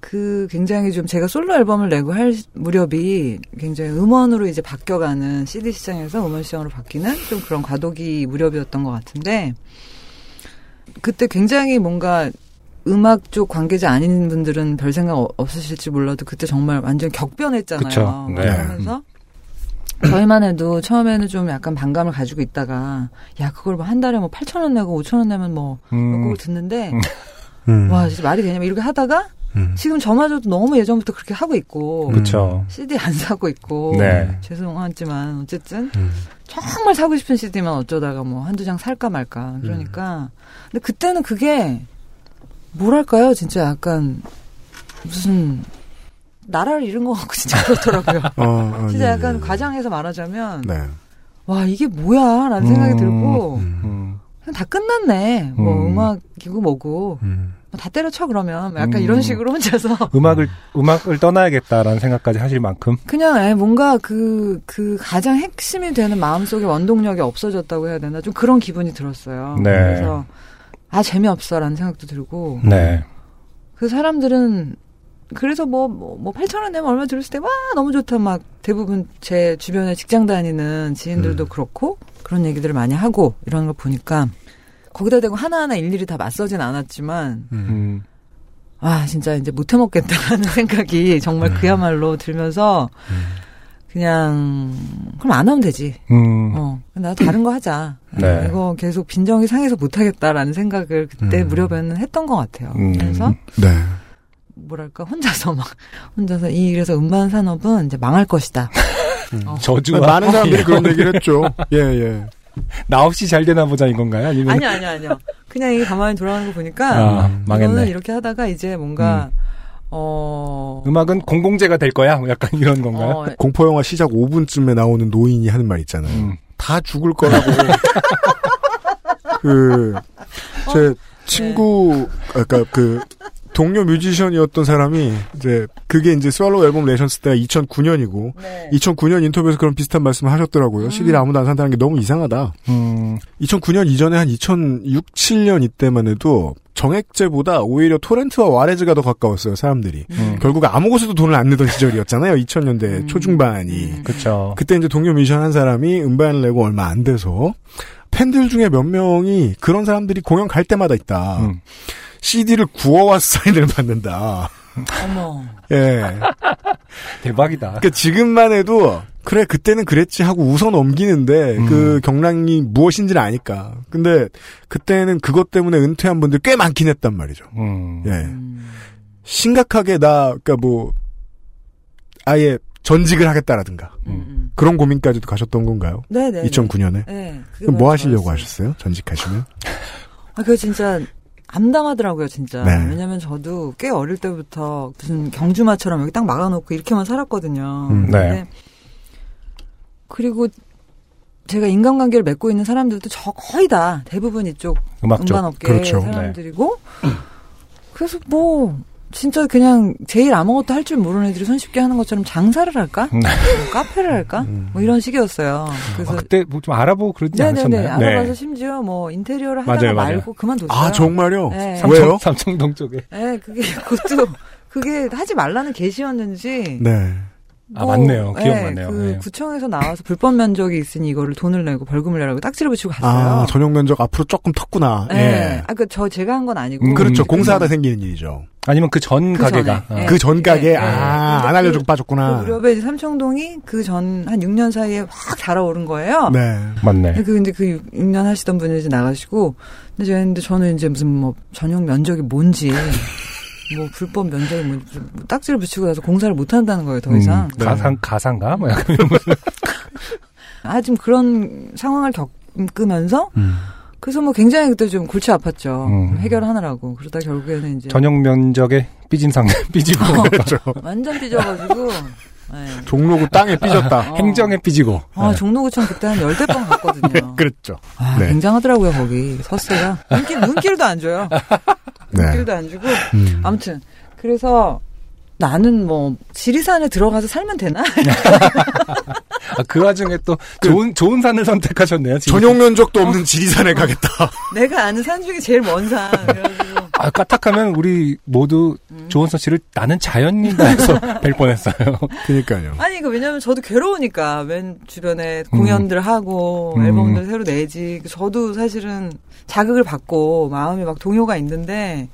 그 굉장히 좀 제가 솔로 앨범을 내고 할 무렵이 굉장히 음원으로 이제 바뀌어가는 CD 시장에서 음원 시장으로 바뀌는 좀 그런 과도기 무렵이었던 것 같은데 그때 굉장히 뭔가 음악 쪽 관계자 아닌 분들은 별 생각 어- 없으실지 몰라도 그때 정말 완전 격변했잖아요. 네. 그러면서 저희만 해도 처음에는 좀 약간 반감을 가지고 있다가 야 그걸 뭐 한 달에 뭐 8천 원 내고 5천 원 내면 뭐몇 음, 곡을 듣는데 음. 와 진짜 말이 되냐면 이렇게 하다가 음. 지금 저마저도 너무 예전부터 그렇게 하고 있고 그쵸. CD 안 사고 있고 네. 죄송하지만 어쨌든 음. 정말 사고 싶은 CD만 어쩌다가 뭐 한두 장 살까 말까 그러니까 근데 그때는 그게 뭐랄까요 진짜 약간 무슨 나라를 잃은 것 같고 진짜 그렇더라고요 어, 어, 진짜 예, 약간 예. 과장해서 말하자면 네. 와 이게 뭐야 라는 생각이 음, 들고 음. 그냥 다 끝났네 뭐 음. 음악이고 뭐고 음. 뭐다 때려쳐 그러면 뭐 약간 음. 이런 식으로 혼자서 음악을 음악을 떠나야겠다라는 생각까지 하실 만큼 그냥 에, 뭔가 그, 그 가장 핵심이 되는 마음속의 원동력이 없어졌다고 해야 되나 좀 그런 기분이 들었어요. 네. 그래서 아 재미없어라는 생각도 들고 네. 그 사람들은 그래서 뭐, 뭐, 뭐 8천 원 내면 얼마 들었을 때 와 너무 좋다 막 대부분 제 주변에 직장 다니는 지인들도 그렇고 그런 얘기들을 많이 하고 이런 걸 보니까 거기다 대고 하나하나 일일이 다 맞서진 않았지만 음. 아 진짜 이제 못 해 먹겠다라는 생각이 정말 그야말로 들면서 그냥 그럼 안 하면 되지. 음. 어, 나 다른 거 하자. 네. 이거 계속 빈정이 상해서 못 하겠다라는 생각을 그때 음. 무렵에는 했던 것 같아요. 음. 그래서 네. 뭐랄까 혼자서 막 혼자서 이 그래서 음반 산업은 이제 망할 것이다. 어. 저주와 많은 사람들이 예. 그런 얘기를 했죠. 예, 예. 나 없이 잘 되나 보자 이건가요? 아니면 아니요 아니요 아니요. 그냥 이게 가만히 돌아가는 거 보니까 아, 망했네. 이렇게 하다가 이제 뭔가 어 음악은 공공재가 될 거야. 뭐 약간 이런 건가요? 어, 공포영화 시작 5분쯤에 나오는 노인이 하는 말 있잖아요. 음. 다 죽을 거라고. 그, 제 친구, 아까 그, 동료 뮤지션이었던 사람이, 이제, 그게 이제 스왈로우 앨범 내셨을 때가 2009년이고, 네. 2009년 인터뷰에서 그런 비슷한 말씀을 하셨더라고요. CD를 아무도 안 산다는 게 너무 이상하다. 음. 2009년 이전에 한 2006, 7년 이때만 해도 정액제보다 오히려 토렌트와 와레즈가 더 가까웠어요, 사람들이. 음. 결국 아무 곳에도 돈을 안 내던 시절이었잖아요, 2000년대 음. 초중반이. 그렇죠. 그때 이제 동료 뮤지션 한 사람이 음반을 내고 얼마 안 돼서 팬들 중에 몇 명이 그런 사람들이 공연 갈 때마다 있다. 음. CD를 구워와 사인을 받는다. 어머. 예. 대박이다. 그러니까 지금만 해도 그래 그때는 그랬지 하고 웃어 넘기는데 음. 그 경랑이 무엇인지를 아니까. 근데 그때는 그것 때문에 은퇴한 분들 꽤 많긴 했단 말이죠. 음. 예. 심각하게 나 그러니까 뭐 아예 전직을 하겠다라든가 음. 그런 고민까지도 가셨던 건가요? 네네. 2009년에. 네. 그게 그럼 뭐. 하시려고 하셨어요? 전직하시면? 아, 그거 진짜 암담하더라고요, 진짜. 네. 왜냐면 저도 꽤 어릴 때부터 무슨 경주마처럼 여기 딱 막아놓고 이렇게만 살았거든요. 음, 네. 그리고 제가 인간관계를 맺고 있는 사람들도 저 거의 다 대부분 이쪽 음악 쪽. 음반업계 그렇죠. 사람들이고 그래서 뭐 진짜 그냥 제일 아무것도 할 줄 모르는 애들이 손쉽게 하는 것처럼 장사를 할까? 음. 뭐 카페를 할까? 뭐 이런 식이었어요. 그래서 아, 그때 뭐 좀 알아보고 그러지 네네네 않으셨나요? 알아봐서 심지어 뭐 인테리어를 하다가 맞아요, 맞아요. 말고 그만뒀어요. 아 정말요? 네. 왜요? 삼청, 삼청동 쪽에. 네, 그게 그것도 그게 하지 말라는 계시였는지. 네. 아, 맞네요. 기억나네요. 그 네. 구청에서 나와서 불법 면적이 있으니 이거를 돈을 내고 벌금을 내라고 딱지를 붙이고 갔어요. 아 전용 면적 앞으로 조금 텄구나. 네. 예. 아, 그 저 제가 한 건 아니고. 음, 그렇죠. 음, 공사하다 생기는 일이죠. 아니면 그전그 가게가. 네. 그전 가게 네, 네. 아, 근데 안 알려주고 그- 빠졌구나. 그 무렵에 이제 삼청동이 그 전 한 6년 사이에 확 달아오른 거예요. 네. 맞네. 근데 그 근데 그 6 년 하시던 분이 이제 나가시고 근데 제가 근데 저는 이제 무슨 뭐 전용 면적이 뭔지 뭐 불법 면적이 뭔지 뭐 딱지를 붙이고 나서 공사를 못 한다는 거예요 더 이상. 음, 가상 가상가 뭐 약간 이런 거. 아 지금 그런 상황을 겪으면서 음. 그래서 뭐 굉장히 그때 좀 골치 아팠죠 음. 해결하느라고 그러다 결국에는 이제 전용 면적에 삐진 상태 삐지고 그렇죠. 완전 삐져가지고 네. 종로구 땅에 삐졌다. 어. 행정에 삐지고. 아 네. 종로구청 그때 한 열대 번 갔거든요. 그렇죠. 아, 네. 굉장하더라고요 거기 서스가 눈길 눈길도 안 줘요. 네. 눈길도 안 주고 음. 아무튼 그래서 나는 뭐 지리산에 들어가서 살면 되나? 아, 그 와중에 또 좋은 좋은 산을 선택하셨네요. 지금. 전용 면적도 없는 지리산에 가겠다. 내가 아는 산 중에 제일 먼 산. 아, 까딱하면 우리 모두 음. 조은선 씨를 나는 자연인다 해서 뵐 뻔했어요. 그러니까요. 아니 그 왜냐면 저도 괴로우니까 맨 주변에 공연들 하고 음. 앨범들 새로 내지 저도 사실은 자극을 받고 마음이 막 동요가 있는데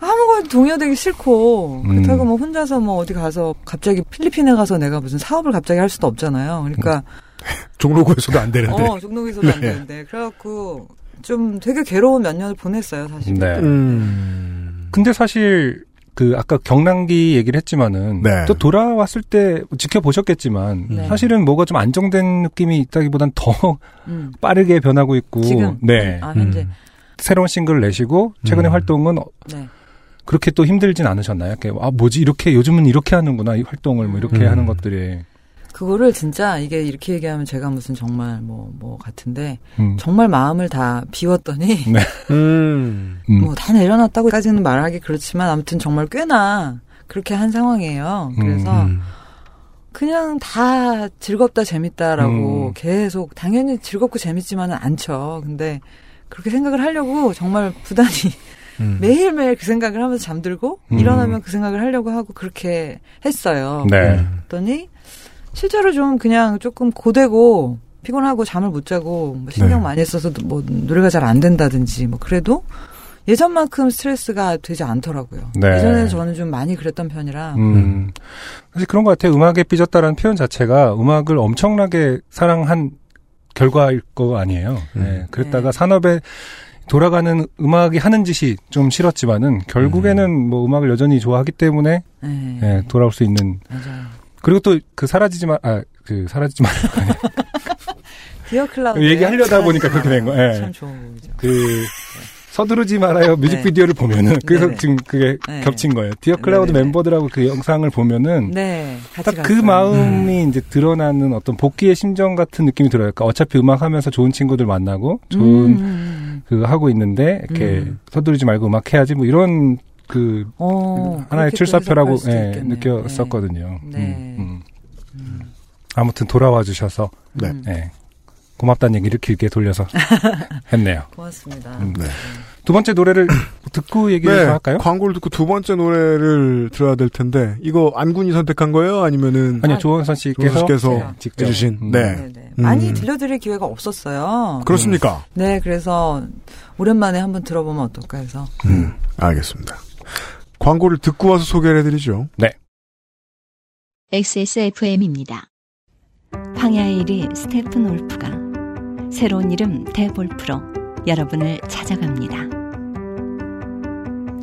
아무것도 동요되기 싫고 음. 그렇다고 뭐 혼자서 뭐 어디 가서 갑자기 필리핀에 가서 내가 무슨 사업을 갑자기 할 수도 없잖아요. 그러니까 종로구에서도 안 되는데. 어 종로에서도 안 네. 되는데 그래갖고 좀 되게 괴로운 몇 년을 보냈어요 사실. 네. 음. 근데 사실 그 아까 경랑기 얘기를 했지만은 네. 또 돌아왔을 때 지켜보셨겠지만 네. 사실은 뭐가 좀 안정된 느낌이 있다기보단 더 음. 빠르게 변하고 있고 지금 네 아 현재 새로운 싱글을 내시고 최근에 음. 활동은 네. 그렇게 또 힘들진 않으셨나요? 이렇게 아 뭐지 이렇게 요즘은 이렇게 하는구나 이 활동을 뭐 이렇게 음. 하는 것들이 그거를 진짜 이게 이렇게 얘기하면 제가 무슨 정말 뭐뭐 같은데 음. 정말 마음을 다 비웠더니 네. 음. 음. 뭐다 내려놨다고까지는 말하기 그렇지만 아무튼 정말 꽤나 그렇게 한 상황이에요. 그래서 음. 그냥 다 즐겁다 재밌다라고 음. 계속 당연히 즐겁고 재밌지만은 않죠. 근데 그렇게 생각을 하려고 정말 부단히 음. 매일매일 그 생각을 하면서 잠들고 음. 일어나면 그 생각을 하려고 하고 그렇게 했어요. 네. 그랬더니 실제로 좀 그냥 조금 고되고 피곤하고 잠을 못 자고 뭐 신경 네. 많이 써서 뭐 노래가 잘 안 된다든지 뭐 그래도 예전만큼 스트레스가 되지 않더라고요. 네. 예전에 저는 좀 많이 그랬던 편이라 음. 사실 그런 것 같아요. 음악에 삐졌다라는 표현 자체가 음악을 엄청나게 사랑한 결과일 거 아니에요. 네. 그랬다가 네. 산업에 돌아가는 음악이 하는 짓이 좀 싫었지만은 결국에는 뭐 음악을 여전히 좋아하기 때문에 네. 예, 돌아올 수 있는 맞아요. 그리고 또 그 사라지지 마, 아, 그 사라지지 마. 디어 클라우드 얘기하려다 보니까 그렇게 된 거. 예. 참 좋은 거죠. 그 서두르지 말아요 뮤직비디오를 보면은 그래서 네네. 지금 그게 네. 겹친 거예요. 디어 클라우드 네네네. 멤버들하고 그 영상을 보면은 네, 같이 딱그 갔어요. 마음이 이제 드러나는 어떤 복귀의 심정 같은 느낌이 들어요. 그러니까 어차피 음악 하면서 좋은 친구들 만나고 좋은 음. 그 하고 있는데 이렇게 음. 서두르지 말고 음악 해야지 뭐 이런 그 어, 하나의 출사표라고 예. 느꼈었거든요. 네. 음, 음. 아무튼 돌아와 주셔서 네. 음. 예, 고맙다는 얘기를 길게 돌려서 했네요. 고맙습니다. 음. 네. 두 번째 노래를 듣고 얘기를 네, 좀 할까요? 광고를 듣고 두 번째 노래를 들어야 될 텐데 이거 안군이 선택한 거예요? 아니면은 아니요, 조원선 씨께서 조원선 씨께서 해주신 음. 네. 네 네. 음. 많이 들려드릴 기회가 없었어요. 그렇습니까? 네, 그래서 오랜만에 한번 들어보면 어떨까 해서. 음, 알겠습니다. 광고를 듣고 와서 소개를 해드리죠. XSFM입니다. 황야의 1위 스테픈 올프가 새로운 이름 대볼프로 여러분을 찾아갑니다.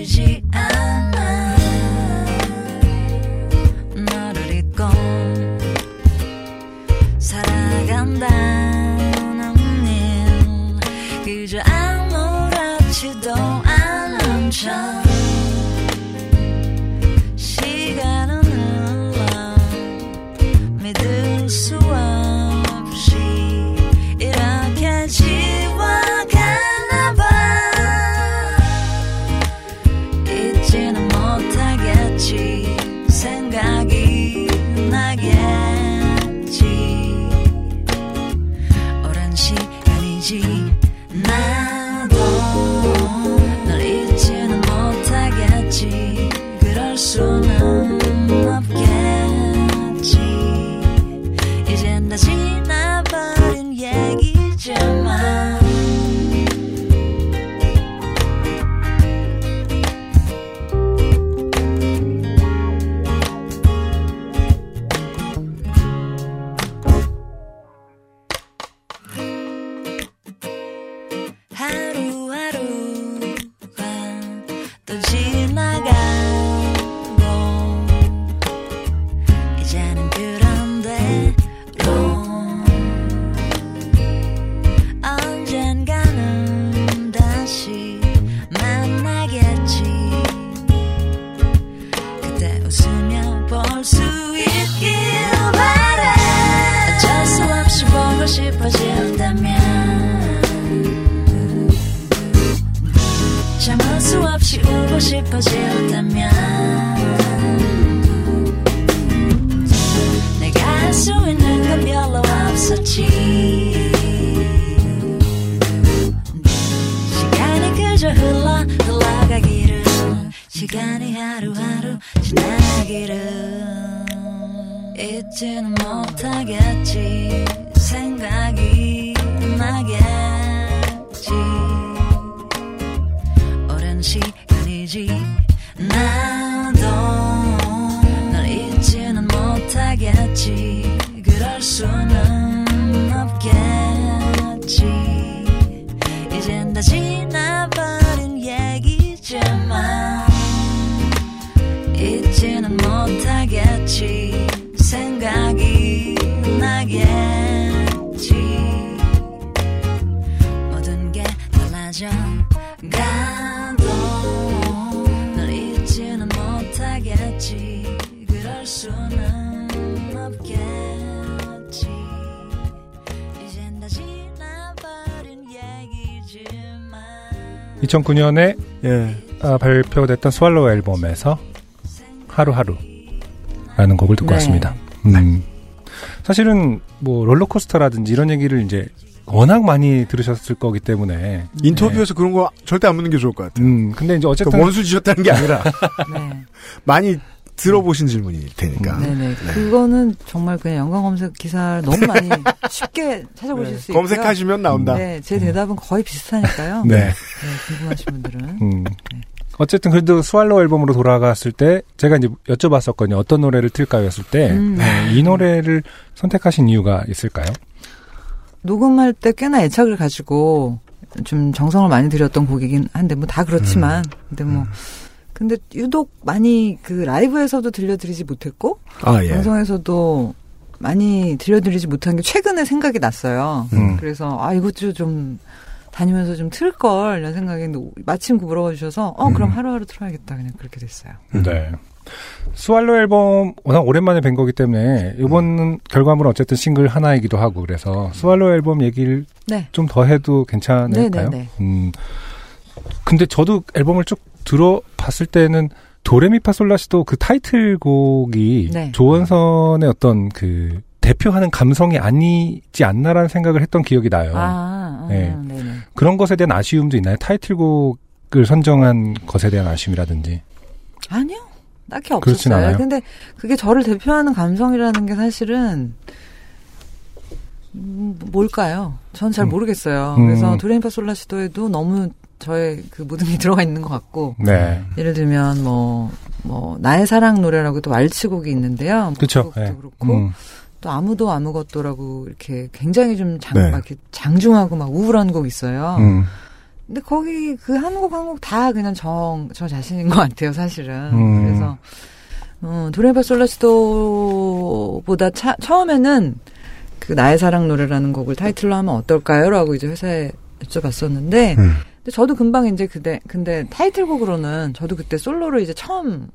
hoje 2009년에 예. 아, 발표됐던 스왈로우 앨범에서 하루하루라는 곡을 듣고 네. 왔습니다. 음. 사실은 뭐 롤러코스터라든지 이런 얘기를 이제 워낙 많이 들으셨을 거기 때문에 인터뷰에서 그런 거 절대 안 묻는 게 좋을 것 같아요. 음, 근데 이제 어쨌든 그러니까 원수 지셨다는 게 아니라 네. 많이 들어보신 질문일 테니까. 네네. 그거는 정말 그냥 연관 검색 기사를 너무 많이 쉽게 찾아보실 네. 수 있고요. 검색하시면 나온다. 네, 제 대답은 거의 비슷하니까요. 네. 궁금하신 분들은. 음. 어쨌든 그래도 스왈로우 앨범으로 돌아갔을 때 제가 이제 여쭤봤었거든요. 어떤 노래를 틀까요? 했을 때 음. 네, 이 노래를 선택하신 이유가 있을까요? 녹음할 때 꽤나 애착을 가지고 좀 정성을 많이 들였던 곡이긴 한데 뭐 다 그렇지만 근데 뭐 근데 유독 많이 그 라이브에서도 들려드리지 못했고 아, 예. 방송에서도 많이 들려드리지 못한 게 최근에 생각이 났어요. 음. 그래서 아 이것도 좀 다니면서 좀 틀 걸 이런 생각했는데 마침 그 물어봐 주셔서 어 그럼 하루하루 틀어야겠다 그냥 그렇게 됐어요. 네. 스왈로 앨범 워낙 오랜만에 뵌 거기 때문에 이번 결과물은 어쨌든 싱글 하나이기도 하고 그래서 스왈로 앨범 얘기를 네. 좀더 해도 괜찮을까요? 네, 네, 네. 음. 근데 저도 앨범을 쭉 들어봤을 때는 도레미파솔라시도 그 타이틀곡이 네. 조원선의 어떤 그 대표하는 감성이 아니지 않나라는 생각을 했던 기억이 나요. 아, 아 네. 네네. 그런 것에 대한 아쉬움도 있나요? 타이틀곡을 선정한 것에 대한 아쉬움이라든지. 아니요. 딱히 없었어요. 않아요? 근데 그게 저를 대표하는 감성이라는 게 사실은 음, 뭘까요? 전잘 음. 모르겠어요. 음. 그래서 도레미파솔라시도에도 너무 저의 그게 들어가 있는 것 같고 네. 예를 들면 뭐, 뭐, 나의 사랑 노래라고 또 왈츠곡이 있는데요. 그쵸. 그것도 네. 그렇고, 음. 또 아무도 아무것도라고 이렇게 굉장히 좀 장, 네. 막 이렇게 장중하고 막 우울한 곡 있어요. 음. 근데 거기 그 한 곡 한 곡 다 그냥 정, 저 자신인 것 같아요, 사실은. 음. 그래서, 어, 도레미파 솔라시도보다 차, 처음에는 그 나의 사랑 노래라는 곡을 타이틀로 하면 어떨까요? 라고 이제 회사에 여쭤봤었는데, 음. 근데 저도 금방 이제 그때 근데 타이틀곡으로는 저도 그때 솔로로 이제 처음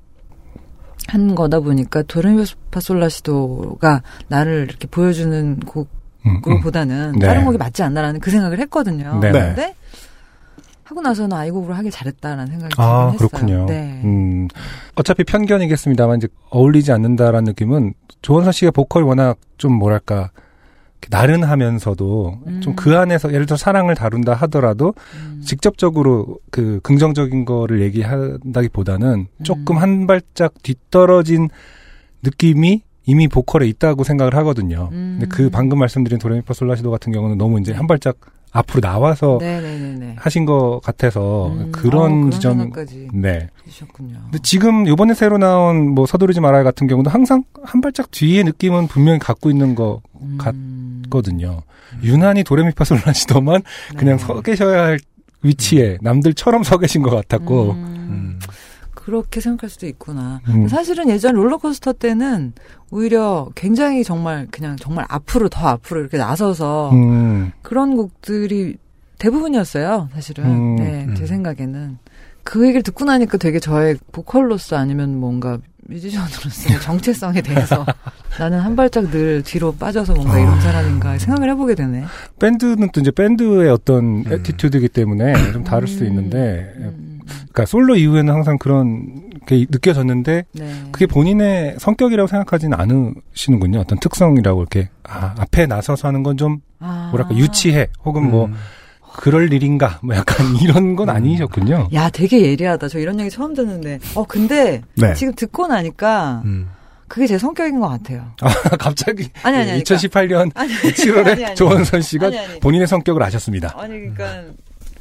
한 거다 보니까 도레미파솔라시도가 나를 이렇게 보여주는 곡으로보다는 네. 다른 곡이 맞지 않나라는 그 생각을 했거든요. 네. 근데 하고 나서는 아, 이 곡으로 하길 잘했다라는 생각이 아, 들긴 했어요. 그렇군요. 네. 음, 어차피 편견이겠습니다만, 이제 어울리지 않는다라는 느낌은 조원선 씨가 보컬 워낙 좀 뭐랄까, 나른하면서도 음. 좀그 안에서 예를 들어 사랑을 다룬다 하더라도 직접적으로 그 긍정적인 거를 얘기한다기보다는 음. 조금 한 발짝 뒤떨어진 느낌이 이미 보컬에 있다고 생각을 하거든요. 음. 근데 그 방금 말씀드린 도레미파 솔라시도 같은 경우는 너무 이제 한 발짝 앞으로 나와서 네네네네. 하신 것 같아서 음, 그런 어, 그런 지점 네. 해주셨군요. 근데 지금 요번에 새로 나온 뭐 서두르지 말아요 같은 경우도 항상 한 발짝 뒤에 느낌은 분명히 갖고 있는 것 음. 같거든요. 유난히 도레미파솔라시도만 네. 그냥 서 계셔야 할 위치에 남들처럼 서 계신 것 같았고 음, 그렇게 생각할 수도 있구나. 음. 사실은 예전 롤러코스터 때는 오히려 굉장히 정말 그냥 정말 앞으로 더 앞으로 이렇게 나서서 음. 그런 곡들이 대부분이었어요. 사실은 음, 네, 제 음. 생각에는 그 얘기를 듣고 나니까 되게 저의 보컬로서 아니면 뭔가 뮤지션으로서 정체성에 대해서 나는 한 발짝 늘 뒤로 빠져서 뭔가 이런 사람인가 생각을 해보게 되네. 밴드는 또 이제 밴드의 어떤 음. 애티튜드이기 때문에 좀 다를 수도 있는데 그러니까 솔로 이후에는 항상 그런 게 느껴졌는데 네. 그게 본인의 성격이라고 생각하지는 않으시는군요. 어떤 특성이라고 이렇게 아, 앞에 나서서 하는 건좀 아. 뭐랄까 유치해 혹은 뭐 그럴 일인가 뭐 약간 이런 건 아니셨군요. 야, 되게 예리하다. 저 이런 얘기 처음 듣는데. 어, 근데 네. 지금 듣고 나니까 그게 제 성격인 것 같아요. 아, 갑자기 아니, 아니, 아니, 2018년 아니, 7월에 아니, 아니. 조원선 씨가. 본인의 성격을 아셨습니다. 아니, 그러니까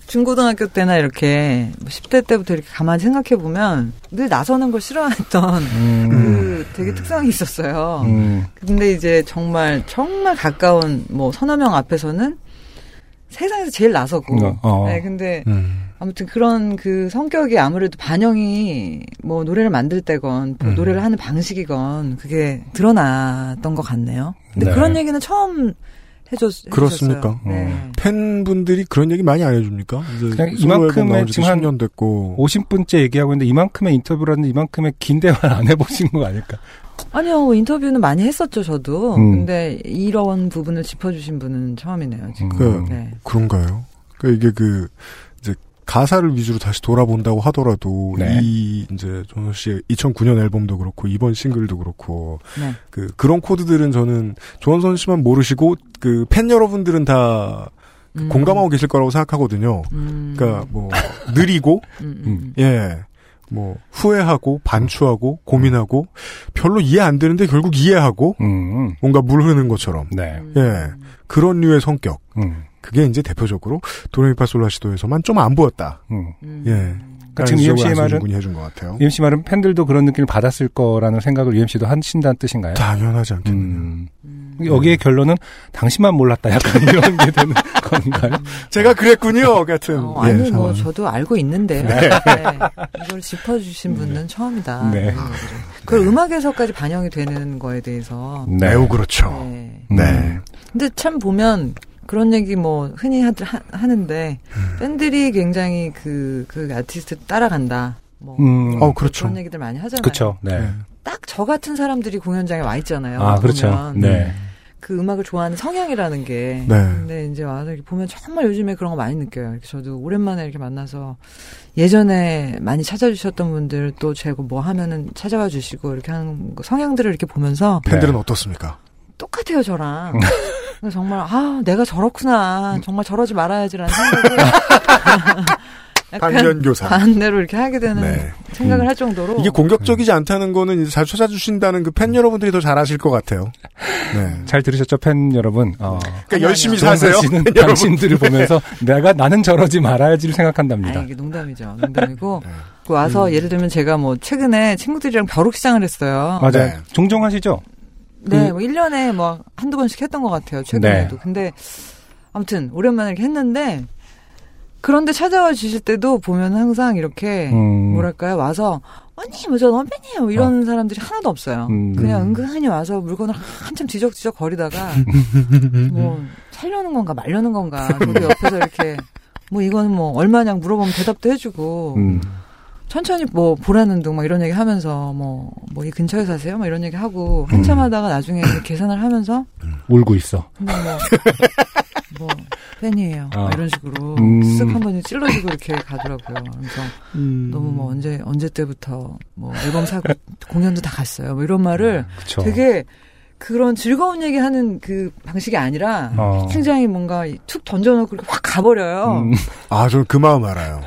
중고등학교 때나 이렇게 뭐 10대 때부터 이렇게 가만히 생각해 보면 늘 나서는 걸 싫어했던 그 되게 특성이 있었어요. 음. 근데 이제 정말 정말 가까운 뭐 서너 명 앞에서는 세상에서 제일 나서고. 어, 어. 네, 근데 아무튼 그런 그 성격이 아무래도 반영이 뭐 노래를 만들 때건 뭐 음. 노래를 하는 방식이건 그게 드러났던 것 같네요. 근데 네. 그런 얘기는 처음 해줬 그렇습니까? 해주셨어요. 네. 팬분들이 그런 얘기 많이 안 해줍니까? 그냥 이만큼의 지 지금 한 10년 됐고 50분째 얘기하고 있는데 이만큼의 인터뷰라는 이만큼의 긴 대화를 안 해보신 거 아닐까? 아니요 인터뷰는 많이 했었죠 저도. 음. 근데 이런 부분을 짚어주신 분은 처음이네요 지금. 그 네. 그런가요? 그 이게 그 가사를 위주로 다시 돌아본다고 하더라도 네. 이 이제 전호 씨의 2009년 앨범도 그렇고 이번 싱글도 그렇고 네. 그 그런 코드들은 저는 조원선 씨만 모르시고 그 팬 여러분들은 다 음. 공감하고 계실 거라고 생각하거든요. 그러니까 뭐 느리고 음, 예. 뭐 후회하고 반추하고 고민하고 별로 이해 안 되는데 결국 이해하고 뭔가 물 흐르는 것처럼 네. 예 그런 류의 성격 음. 그게 이제 대표적으로 도레미파솔라시도에서만 좀 안 보였다 음. 예 그러니까 지금 UMC의 말은 해준 것 같아요 UMC 말은 팬들도 그런 느낌을 받았을 거라는 생각을 UMC도 하신다는 뜻인가요? 당연하지 않겠네요. 음. 여기의 결론은 당신만 몰랐다 약간 이런 게 되는 건가요? 제가 그랬군요 같은 어, 아니 예, 뭐 상황. 저도 알고 있는데 네. 네. 이걸 짚어주신 분은 처음이다. 네. 얘기를. 그걸 음악에서까지 반영이 되는 거에 대해서 네. 매우 그렇죠 네. 네. 근데 참 보면 그런 얘기 뭐 흔히 하, 하, 는데 음. 팬들이 굉장히 그, 그 아티스트 따라간다. 뭐 음. 어, 그렇죠. 그런 얘기들 많이 하잖아요. 그렇죠. 네. 딱 저 같은 사람들이 공연장에 와 있잖아요. 아, 그렇죠. 네. 그 음악을 좋아하는 성향이라는 게. 네. 근데 이제 와서 이렇게 보면 정말 요즘에 그런 거 많이 느껴요. 이렇게 저도 오랜만에 이렇게 만나서 예전에 많이 찾아주셨던 분들 또 제가 뭐 하면은 찾아와 주시고 이렇게 하는 거 성향들을 이렇게 보면서 팬들은 어떻습니까? 똑같아요, 저랑. 정말, 아, 내가 저렇구나. 정말 저러지 말아야지라는 생각을. 약간 반면 교사. 반대로 이렇게 하게 되는 네. 생각을 할 정도로. 이게 공격적이지 않다는 거는 이제 자주 찾아주신다는 그 팬 여러분들이 더 잘 아실 것 같아요. 네. 잘 들으셨죠, 팬 여러분? 어, 그러니까 열심히 사세요. 씨는. 당신들을 네. 보면서 내가 나는 저러지 말아야지를 생각한답니다. 아, 이게 농담이죠. 농담이고. 네. 그 와서 음. 예를 들면 제가 뭐 최근에 친구들이랑 벼룩시장을 했어요. 맞아요. 종종 하시죠? 네, 그- 뭐 1년에 뭐 한두 번씩 했던 것 같아요. 네. 최근에도. 근데 아무튼 오랜만에 이렇게 했는데 그런데 찾아와 주실 때도 보면 항상 이렇게 음. 뭐랄까요? 와서 언니 뭐저 너무 팬이에요. 이런 사람들이 하나도 없어요. 음. 그냥 은근히 와서 물건을 한참 뒤적뒤적 거리다가 뭐 살려는 건가 말려는 건가 저도 옆에서 이렇게 뭐 이거는 뭐 얼마냐 물어보면 대답도 해주고 음. 천천히 뭐 보라는 둥 막 이런 얘기 하면서 뭐 뭐 이 근처에 사세요? 막 이런 얘기 하고 한참 하다가 나중에 계산을 하면서 울고 있어. 근데 뭐, 뭐 팬이에요. 아. 막 이런 식으로 음. 쓱 한번 찔러주고 이렇게 가더라고요. 그래서 음. 너무 뭐 언제 언제 때부터 뭐 앨범 사고 공연도 다 갔어요. 뭐 이런 말을 그쵸. 되게 그런 즐거운 얘기 하는 그 방식이 아니라 어. 굉장히 뭔가 툭 던져놓고 이렇게 확 가버려요. 음. 아, 저는 그 마음 알아요.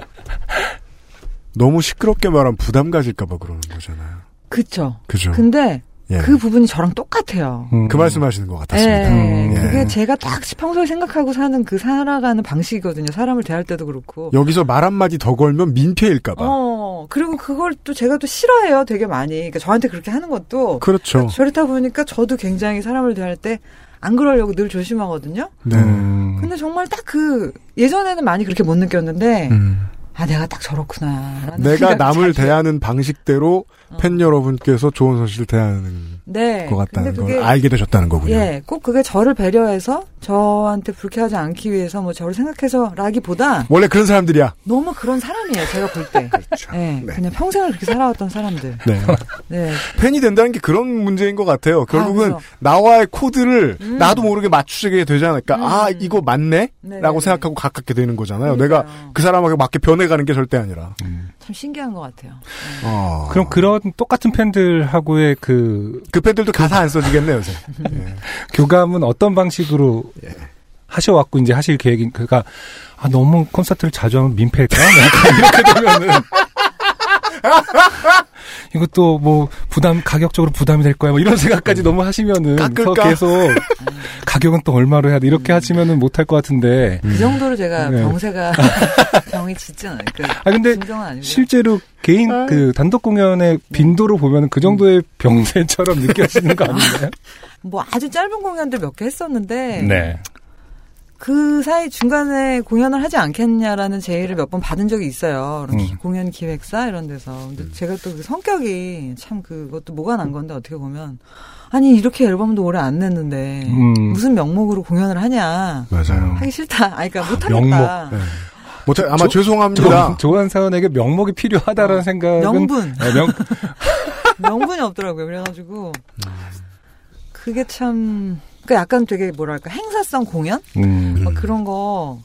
너무 시끄럽게 말하면 부담 가질까봐 그러는 거잖아요. 그쵸. 그죠. 근데 예. 그 부분이 저랑 똑같아요. 음. 그 말씀 하시는 것 같았습니다. 예, 예. 그게 제가 딱 평소에 생각하고 사는 그 살아가는 방식이거든요. 사람을 대할 때도 그렇고. 여기서 말 한마디 더 걸면 민폐일까봐. 어, 그리고 그걸 또 제가 또 싫어해요. 되게 많이. 그러니까 저한테 그렇게 하는 것도. 그렇죠. 그렇다 보니까 저도 굉장히 사람을 대할 때 안 그러려고 늘 조심하거든요. 네. 음. 근데 정말 딱 그, 예전에는 많이 그렇게 못 느꼈는데, 음. 아, 내가 딱 저렇구나. 내가 남을 자주- 대하는 방식대로 어. 팬 여러분께서 조원선 씨를 대하는 네. 것 같다는 근데 걸 그게- 알게 되셨다는 거군요. 예, 꼭 그게 저를 배려해서 저한테 불쾌하지 않기 위해서 뭐 저를 생각해서라기보다 원래 그런 사람들이야. 너무 그런 사람이에요. 제가 볼 때. 그렇죠. 예, 그냥 평생을 그렇게 살아왔던 사람들. 네. 네. 팬이 된다는 게 그런 문제인 것 같아요. 결국은 그래서. 나와의 코드를 음. 나도 모르게 맞추게 되지 않을까. 아, 이거 맞네? 네네네. 라고 생각하고 가깝게 되는 거잖아요. 내가 그 사람에게 맞게 변해가는 게 절대 아니라. 참 신기한 것 같아요. 어. 그럼 그런 똑같은 팬들하고의 그그 팬들도 가사 안 써지겠네요, 요새. 교감은 어떤 방식으로 예. 하셔왔고 이제 하실 계획인 그가 아 너무 콘서트를 자주 하면 민폐일까? 이렇게 되면은 이것도 뭐 부담 가격적으로 부담이 될 거야 뭐 이런 생각까지 너무 하시면은 서 깎을까? 계속 가격은 또 얼마로 해야 돼 이렇게 하시면은 못할 것 같은데 그 정도로 제가 네. 병세가 병이 짙진 않아요. 그아 근데. 실제로 개인 그 단독 공연의 빈도로 보면은 그 정도의 병세처럼 느껴지는 거 아닌가요? 뭐 아주 짧은 공연들 몇 개 했었는데 네. 그 사이 중간에 공연을 하지 않겠냐라는 제의를 몇 번 받은 적이 있어요. 음. 공연 기획사 이런 데서. 근데 제가 또 그 성격이 참 그것도 뭐가 난 건데 어떻게 보면 아니 이렇게 앨범도 오래 안 냈는데 음. 무슨 명목으로 공연을 하냐. 맞아요. 하기 싫다. 아니 그러니까 못 명목. 하겠다. 네. 뭐, 저- 아마 조- 죄송합니다. 조, 조한사원에게 명목이 필요하다라는 생각은 명분. 네, 명, 명분이 없더라고요. 그래가지고 그게 참 그 약간 되게 뭐랄까 행사성 공연 음. 막 그런 거.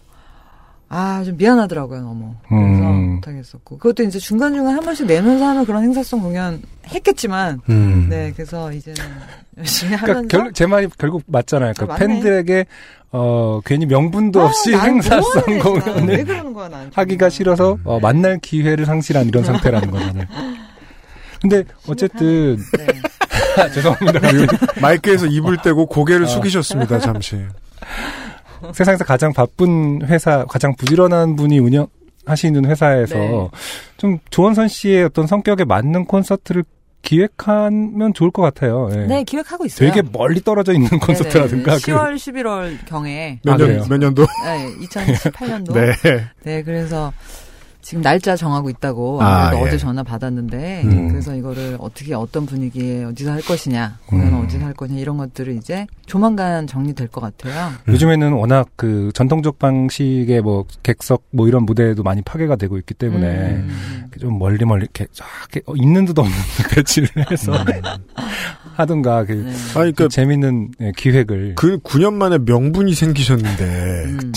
아, 좀 미안하더라고요, 너무. 그래서 음. 못하겠었고. 그것도 이제 중간중간 한 번씩 내면서 하는 그런 행사성 공연 했겠지만, 음. 네, 그래서 이제는 열심히 그러니까 하면서. 결, 제 말이 결국 맞잖아요. 그러니까 아, 맞네. 팬들에게 어 괜히 명분도 아, 없이 난 행사성 공연을 거야, 난. 하기가 싫어서 어, 만날 기회를 상실한 이런 상태라는 거잖아요. 근데 어쨌든 네. 아, 죄송합니다. 마이크에서 입을 떼고 어. 고개를 숙이셨습니다, 잠시. 세상에서 가장 바쁜 회사, 가장 부지런한 분이 운영 하시는 회사에서 네. 좀 조원선 씨의 어떤 성격에 맞는 콘서트를 기획하면 좋을 것 같아요. 예. 네, 기획하고 있어요. 되게 멀리 떨어져 있는 콘서트라든가 그 10월, 11월 경에. 몇 아, 년? 몇 년도? 네, 2018년도. 네. 네, 그래서 지금 날짜 정하고 있다고 아, 예. 어제 전화 받았는데 음. 그래서 이거를 어떻게 어떤 분위기에 어디서 할 것이냐 공연은 음. 어디서 할 것이냐 이런 것들을 이제 조만간 정리될 것 같아요. 요즘에는 워낙 그 전통적 방식의 뭐 객석 뭐 이런 무대도 많이 파괴가 되고 있기 때문에 음. 좀 멀리 멀리 이렇게 쫙 이렇게 어, 있는 듯 없는 듯 배치를 해서 하든가 그, 네. 아니, 그, 그 재밌는 예, 기획을 그 9년 만에 명분이 생기셨는데, 음.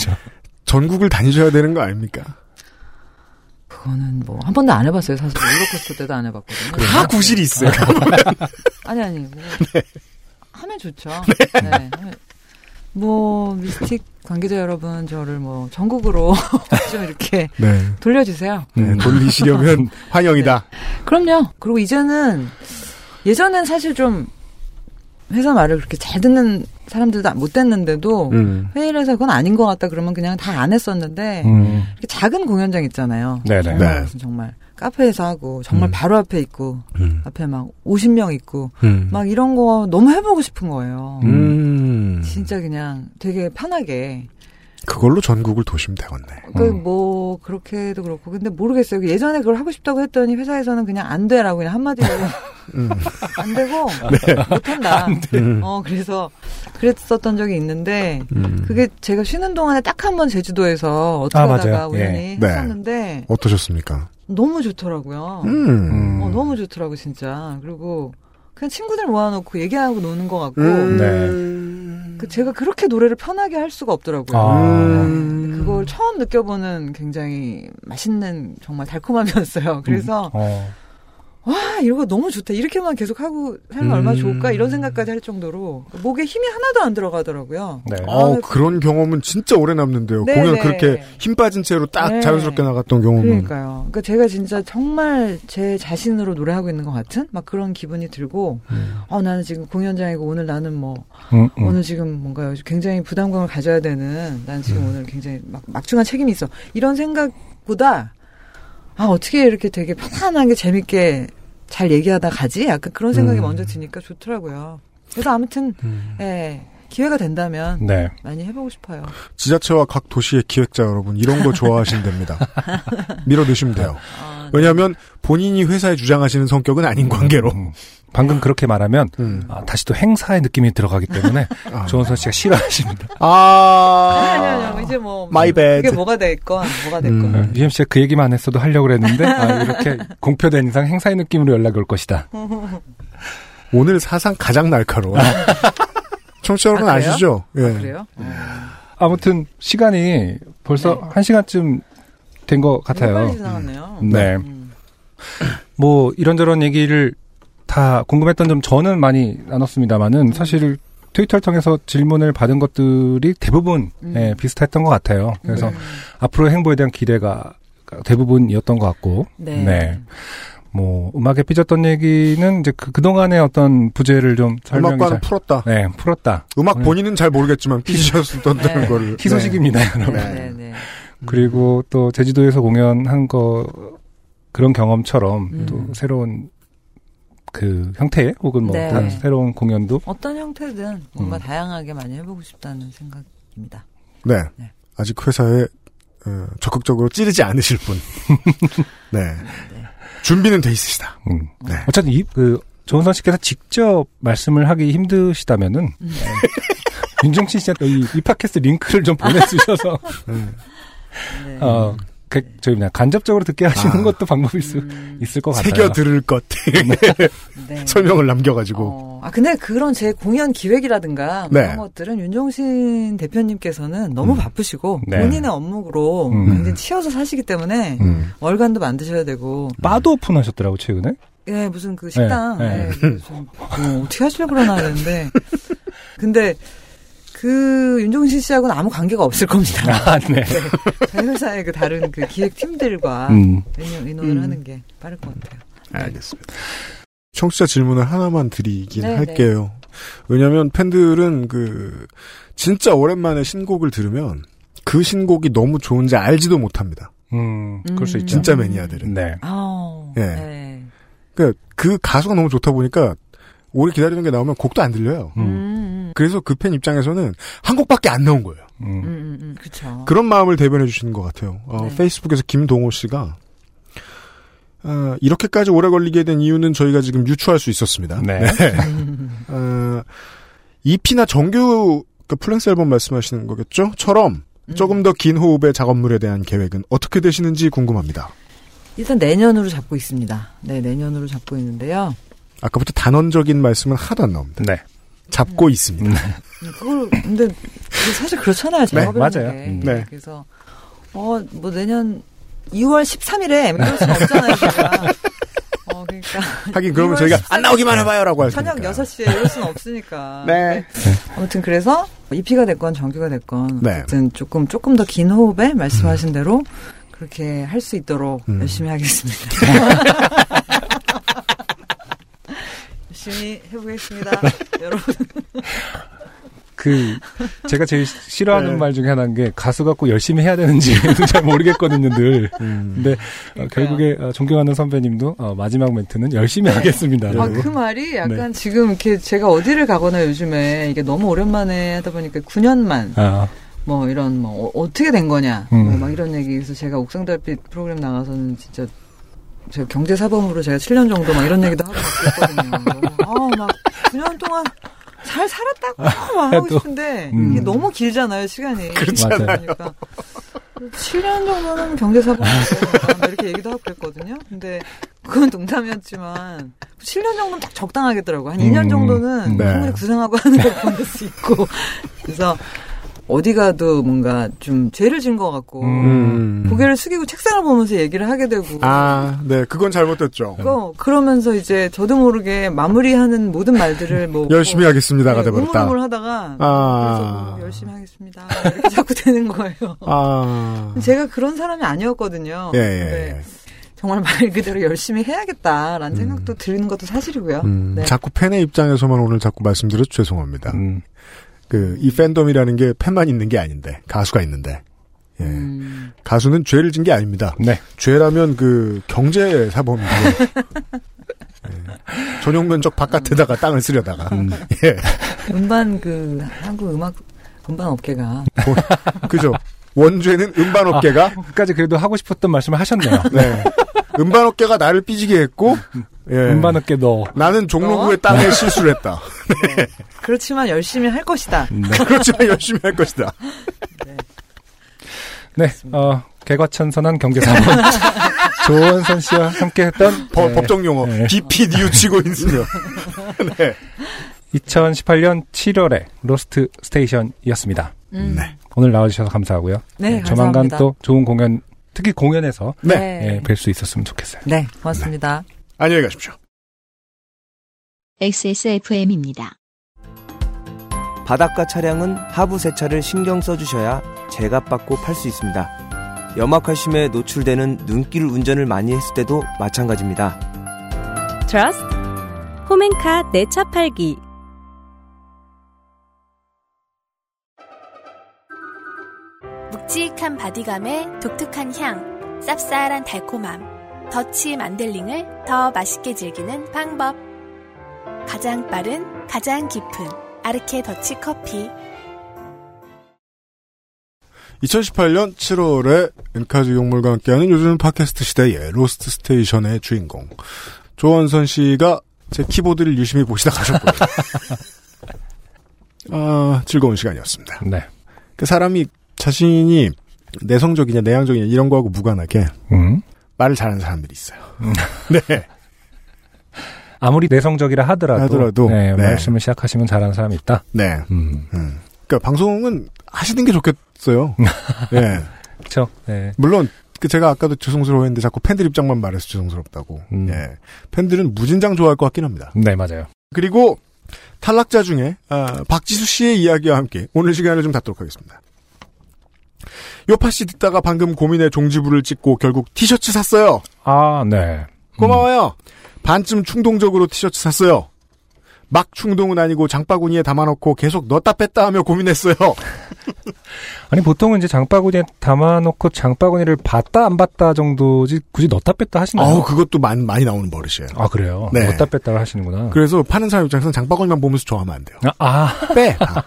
전국을 다니셔야 되는 거 아닙니까? 그거는 뭐 한 번도 안 해봤어요. 사실 롤러코스터 때도 안 해봤거든요. 다 구실이 있어요. 아니 아니 뭐 네. 하면 좋죠. 네. 하면- 뭐 미스틱 관계자 여러분 저를 뭐 전국으로 좀 이렇게 네. 돌려주세요. 네, 돌리시려면 환영이다. 그럼요. 그리고 이제는 예전엔 사실 좀 회사 말을 그렇게 잘 듣는 사람들도 못 됐는데도 음. 회의를 해서 그건 아닌 것 같다 그러면 그냥 다 안 했었는데 음. 작은 공연장 있잖아요. 네네. 정말 네. 정말 카페에서 하고 정말 음. 바로 앞에 있고 음. 앞에 막 50명 있고 음. 막 이런 거 너무 해보고 싶은 거예요. 음. 진짜 그냥 되게 편하게 그걸로 전국을 도시면 되겠네. 그 음. 뭐 그렇게도 그렇고 근데 모르겠어요. 예전에 그걸 하고 싶다고 했더니 회사에서는 그냥 안 돼라고 그냥 한마디로 음. 안 되고 네. 못한다. 음. 어 그래서 그랬었던 적이 있는데 음. 그게 제가 쉬는 동안에 딱 한 번 제주도에서 어떻게 아, 하다가. 우연히 예. 네. 했었는데 어떠셨습니까? 너무 좋더라고요. 음. 음. 어, 너무 좋더라고 진짜. 그리고 그냥 친구들 모아놓고 얘기하고 노는 것 같고 음. 그 제가 그렇게 노래를 편하게 할 수가 없더라고요. 아. 음. 네. 그걸 처음 느껴보는 굉장히 맛있는 정말 달콤함이었어요. 그래서 어. 와 이거 너무 좋다. 이렇게만 계속 하고 살면 음. 얼마나 좋을까 이런 생각까지 할 정도로 목에 힘이 하나도 안 들어가더라고요. 네. 어, 아, 그런 경험은 진짜 오래 남는데요. 네, 공연 네. 그렇게 힘 빠진 채로 딱 네. 자연스럽게 나갔던 경험은. 그러니까요. 그러니까 제가 진짜 정말 제 자신으로 노래하고 있는 것 같은 막 그런 기분이 들고, 음. 어 나는 지금 공연장이고 오늘 나는 뭐 음, 음. 오늘 지금 뭔가 굉장히 부담감을 가져야 되는 난 지금 오늘 굉장히 막 막중한 책임이 있어 이런 생각 보다 아 어떻게 이렇게 되게 편안하게 재밌게 잘 얘기하다 가지 약간 그런 생각이 음. 먼저 드니까 좋더라고요. 그래서 아무튼 예 기회가 된다면 네. 많이 해보고 싶어요. 지자체와 각 도시의 기획자 여러분 이런 거 좋아하신답니다. 밀어넣으시면 돼요. 아, 네. 왜냐하면 본인이 회사에 주장하시는 성격은 아닌 관계로. 음. 방금 그렇게 말하면 음. 아, 다시 또 행사의 느낌이 들어가기 때문에 아. 조원선 씨가 싫어하십니다. 아. 아니, 아니, 아니, 이제 뭐. My bad. 그게 뭐가 됐건, 뭐가 됐건. 음. 유엠 씨가 그 얘기만 안 했어도 하려고 그랬는데 아, 이렇게 공표된 이상 행사의 느낌으로 연락이 올 것이다. 오늘 사상 가장 날카로워. 청취자 여러분 아, 그래요? 아시죠? 예. 그래요? 아무튼 시간이 벌써 한 시간쯤 된 것 같아요. 빨리 지나갔네요. 네. 뭐 이런저런 얘기를 다 궁금했던 점 저는 많이 나눴습니다만은 사실 트위터를 통해서 질문을 받은 것들이 대부분 음. 예, 비슷했던 것 같아요. 그래서 음. 앞으로 행보에 대한 기대가 대부분이었던 것 같고, 네. 뭐 음악에 삐졌던 얘기는 이제 그 그동안의 어떤 부재를 좀 설명이 음악과는 잘- 풀었다. 네, 풀었다. 음악 오늘 본인은 잘 모르겠지만 삐지셨던 네. 거를. 희소식입니다, 네. 여러분. 네. 네, 네. 그리고 또 제주도에서 공연한 거 그런 경험처럼 음. 또 새로운 그 형태 혹은 뭐 네. 다른 새로운 공연도 어떤 형태든 뭔가 음. 다양하게 많이 해보고 싶다는 생각입니다. 네. 네. 아직 회사에 어, 적극적으로 찌르지 않으실 분. 네. 준비는 돼 있으시다. 음. 네. 어쨌든 이, 그, 조은선 씨께서 직접 말씀을 하기 힘드시다면은, 음. 네. 윤정신 씨한테 이, 이 팟캐스트 링크를 좀 보내주셔서, 네. 어, 그, 저희 그냥 간접적으로 듣게 하시는 아. 것도 방법일 수 음. 있을 것 같아요. 새겨 들을 것. 네. 설명을 남겨가지고. 어, 아, 근데 그런 제 공연 기획이라든가 뭐 네. 그런 것들은 윤종신 대표님께서는 너무 음. 바쁘시고 네. 본인의 업무로 음. 굉장히 치여서 사시기 때문에 음. 월간도 만드셔야 되고 바도 오픈하셨더라고, 최근에. 예 무슨 그 식당 네, 예, 그 좀, 뭐 어떻게 하시려고 그러나 했는데 근데 그 윤종신 씨하고는 아무 관계가 없을 겁니다. 아, 네. 저희 회사의 그 다른 그 기획 팀들과 음. 의논- 의논을 음. 하는 게 빠를 것 같아요. 알겠습니다. 청취자 질문을 하나만 드리긴 네, 할게요. 왜냐면 팬들은 그, 진짜 오랜만에 신곡을 들으면 그 신곡이 너무 좋은지 알지도 못합니다. 음, 그럴 수 음. 있죠. 진짜 매니아들은. 네. 아, 예. 네. 그, 그 가수가 너무 좋다 보니까 오래 기다리는 게 나오면 곡도 안 들려요. 음, 음, 음, 그래서 그 팬 입장에서는 한 곡밖에 안 나온 거예요. 음, 음. 음, 음, 그쵸. 그런 마음을 대변해 주시는 것 같아요. 어, 네. 페이스북에서 김동호 씨가 어, 이렇게까지 오래 걸리게 된 이유는 저희가 지금 유추할 수 있었습니다. 네. 어, EP나 정규 그 full-length 앨범 말씀하시는 거겠죠? 처럼 음. 조금 더 긴 호흡의 작업물에 대한 계획은 어떻게 되시는지 궁금합니다. 일단 내년으로 잡고 있습니다. 네, 내년으로 잡고 있는데요. 아까부터 단언적인 말씀은 하나도 안 나옵니다. 네. 잡고 있습니다. 음, 그걸 근데 사실 그렇잖아요. 작업이라는 맞아요. 게. 음. 네. 그래서 어 뭐 내년 2월 13일에 이럴 수는 없잖아요. 제가. 어 그러니까 하긴 그러면 2월 저희가 13일 안 나오기만 해봐요라고 할 저녁 테니까. 6시에 이럴 수는 없으니까. 네. 아무튼 그래서 EP가 됐건 정규가 됐건 네. 어쨌든 조금 조금 더 긴 호흡에 말씀하신 대로 그렇게 할 수 있도록 음. 열심히 하겠습니다. 열심히 해보겠습니다, 여러분. 그 제가 제일 싫어하는 네. 말 중에 하나인 게 가수가 꼭 열심히 해야 되는지 잘 모르겠거든요 늘. 음. 근데 어, 그러니까요. 결국에 어, 존경하는 선배님도 어, 마지막 멘트는 열심히 하겠습니다. 아, 라고. 그 말이 약간 네. 지금 이렇게 제가 어디를 가거나 요즘에 이게 너무 오랜만에 하다 보니까 9년만 아, 뭐 이런 뭐 어, 떻게 된 거냐 음. 뭐 막 이런 얘기에서 제가 옥상달빛 프로그램 나가서는 진짜 제가 경제사범으로 제가 7년 정도 막 이런 얘기도 하고 그랬거든요. 아막 9년 동안 잘 살았다고 막 하고 또, 싶은데 음. 이게 너무 길잖아요 시간이. 그렇잖아요. 그러니까 7년 정도는 경제사범이죠. 이렇게 얘기도 하고 그랬거든요. 근데 그건 농담이었지만 7년 정도는 딱 적당하겠더라고. 한 2년 음, 정도는 네. 충분히 구상하고 하는 걸 보낼 수 있고. 그래서 어디 가도 뭔가 좀 죄를 진 것 같고 음. 고개를 숙이고 책상을 보면서 얘기를 하게 되고 아, 네, 그건 잘못됐죠. 그, 그러면서 이제 저도 모르게 마무리하는 모든 말들을 뭐 열심히 뭐, 하겠습니다가 네, 돼버렸다. 우물우물 하다가 아. 그래서 뭐 열심히 하겠습니다 이렇게 자꾸 되는 거예요. 아, 제가 그런 사람이 아니었거든요. 예, 예, 예. 정말 말 그대로 열심히 해야겠다라는 생각도 드는 것도 사실이고요. 음, 네. 자꾸 팬의 입장에서만 오늘 자꾸 말씀드려서 죄송합니다. 음, 그, 이 팬덤이라는 게 팬만 있는 게 아닌데, 가수가 있는데. 예. 음, 가수는 죄를 진 게 아닙니다. 네. 죄라면 그, 경제 사범이고. 예. 전용 면적 바깥에다가 땅을 쓰려다가. 음. 예. 음반 그 한국 음악 음반 업계가 그죠. 원죄는 음반 업계가, 끝까지 그래도 하고 싶었던 말씀을 하셨네요. 네. 음반 업계가 나를 삐지게 했고, 예. 음반 늦게 넣어. 나는 종로구의 땅에 실수를 했다. 그렇지만 열심히 할 것이다. 네. 그렇지만 열심히 할 것이다. 네, 어, 개과천선한 경제사원 조원선 씨와 함께 했던 법, 네. 법정 용어 네. BP 뉘우치고 있으며. 네. 2018년 7월에 로스트 스테이션이었습니다. 음. 네. 오늘 나와주셔서 감사하고요. 네, 조만간 감사합니다. 또 좋은 공연, 특히 공연에서 네. 뵐수 있었으면 좋겠어요. 네, 고맙습니다. 안녕히 가십시오. XSFM입니다. 바닷가 차량은 하부 세차를 신경 써주셔야 제값 받고 팔 수 있습니다. 염화칼슘에 노출되는 눈길 운전을 많이 했을 때도 마찬가지입니다. 트러스트 홈앤카 내 차 팔기 묵직한 바디감에 독특한 향, 쌉쌀한 달콤함, 더치 만델링을 더 맛있게 즐기는 방법. 가장 빠른, 가장 깊은 아르케 더치 커피. 2018년 7월에 엔카즈 용물과 함께하는 요즘 팟캐스트 시대의 로스트 스테이션의 주인공 조원선 씨가 제 키보드를 유심히 보시다 가셨고요. 아, 즐거운 시간이었습니다. 네. 그 사람이 자신이 내성적이냐 내향적이냐 이런 거하고 무관하게 음. 말을 잘하는 사람들이 있어요. 네. 아무리 내성적이라 하더라도, 하더라도, 네, 네. 말씀을 시작하시면 잘하는 사람이 있다. 네. 음. 음. 그러니까 방송은 하시는 게 좋겠어요. 예. 그렇죠. 네. 물론 그 제가 아까도 죄송스러워했는데 자꾸 팬들 입장만 말해서 죄송스럽다고. 음. 예. 팬들은 무진장 좋아할 것 같긴 합니다. 네, 맞아요. 그리고 탈락자 중에 아, 박지수 씨의 이야기와 함께 오늘 시간을 좀 갖도록 하겠습니다. 요파 씨 듣다가 방금 고민의 종지부를 찍고 결국 티셔츠 샀어요. 아, 네. 고마워요. 반쯤 충동적으로 티셔츠 샀어요. 막 충동은 아니고 장바구니에 담아놓고 계속 넣었다 뺐다 하며 고민했어요. 아니, 보통은 이제 장바구니에 담아놓고 장바구니를 봤다, 안 봤다 정도지, 굳이 넣었다 뺐다 하시나요? 아우 그것도 많이, 많이 나오는 버릇이에요. 아, 그래요? 네. 넣었다 뺐다 하시는구나. 그래서 파는 사람 입장에서는 장바구니만 보면서 좋아하면 안 돼요. 아, 아. 빼. 다.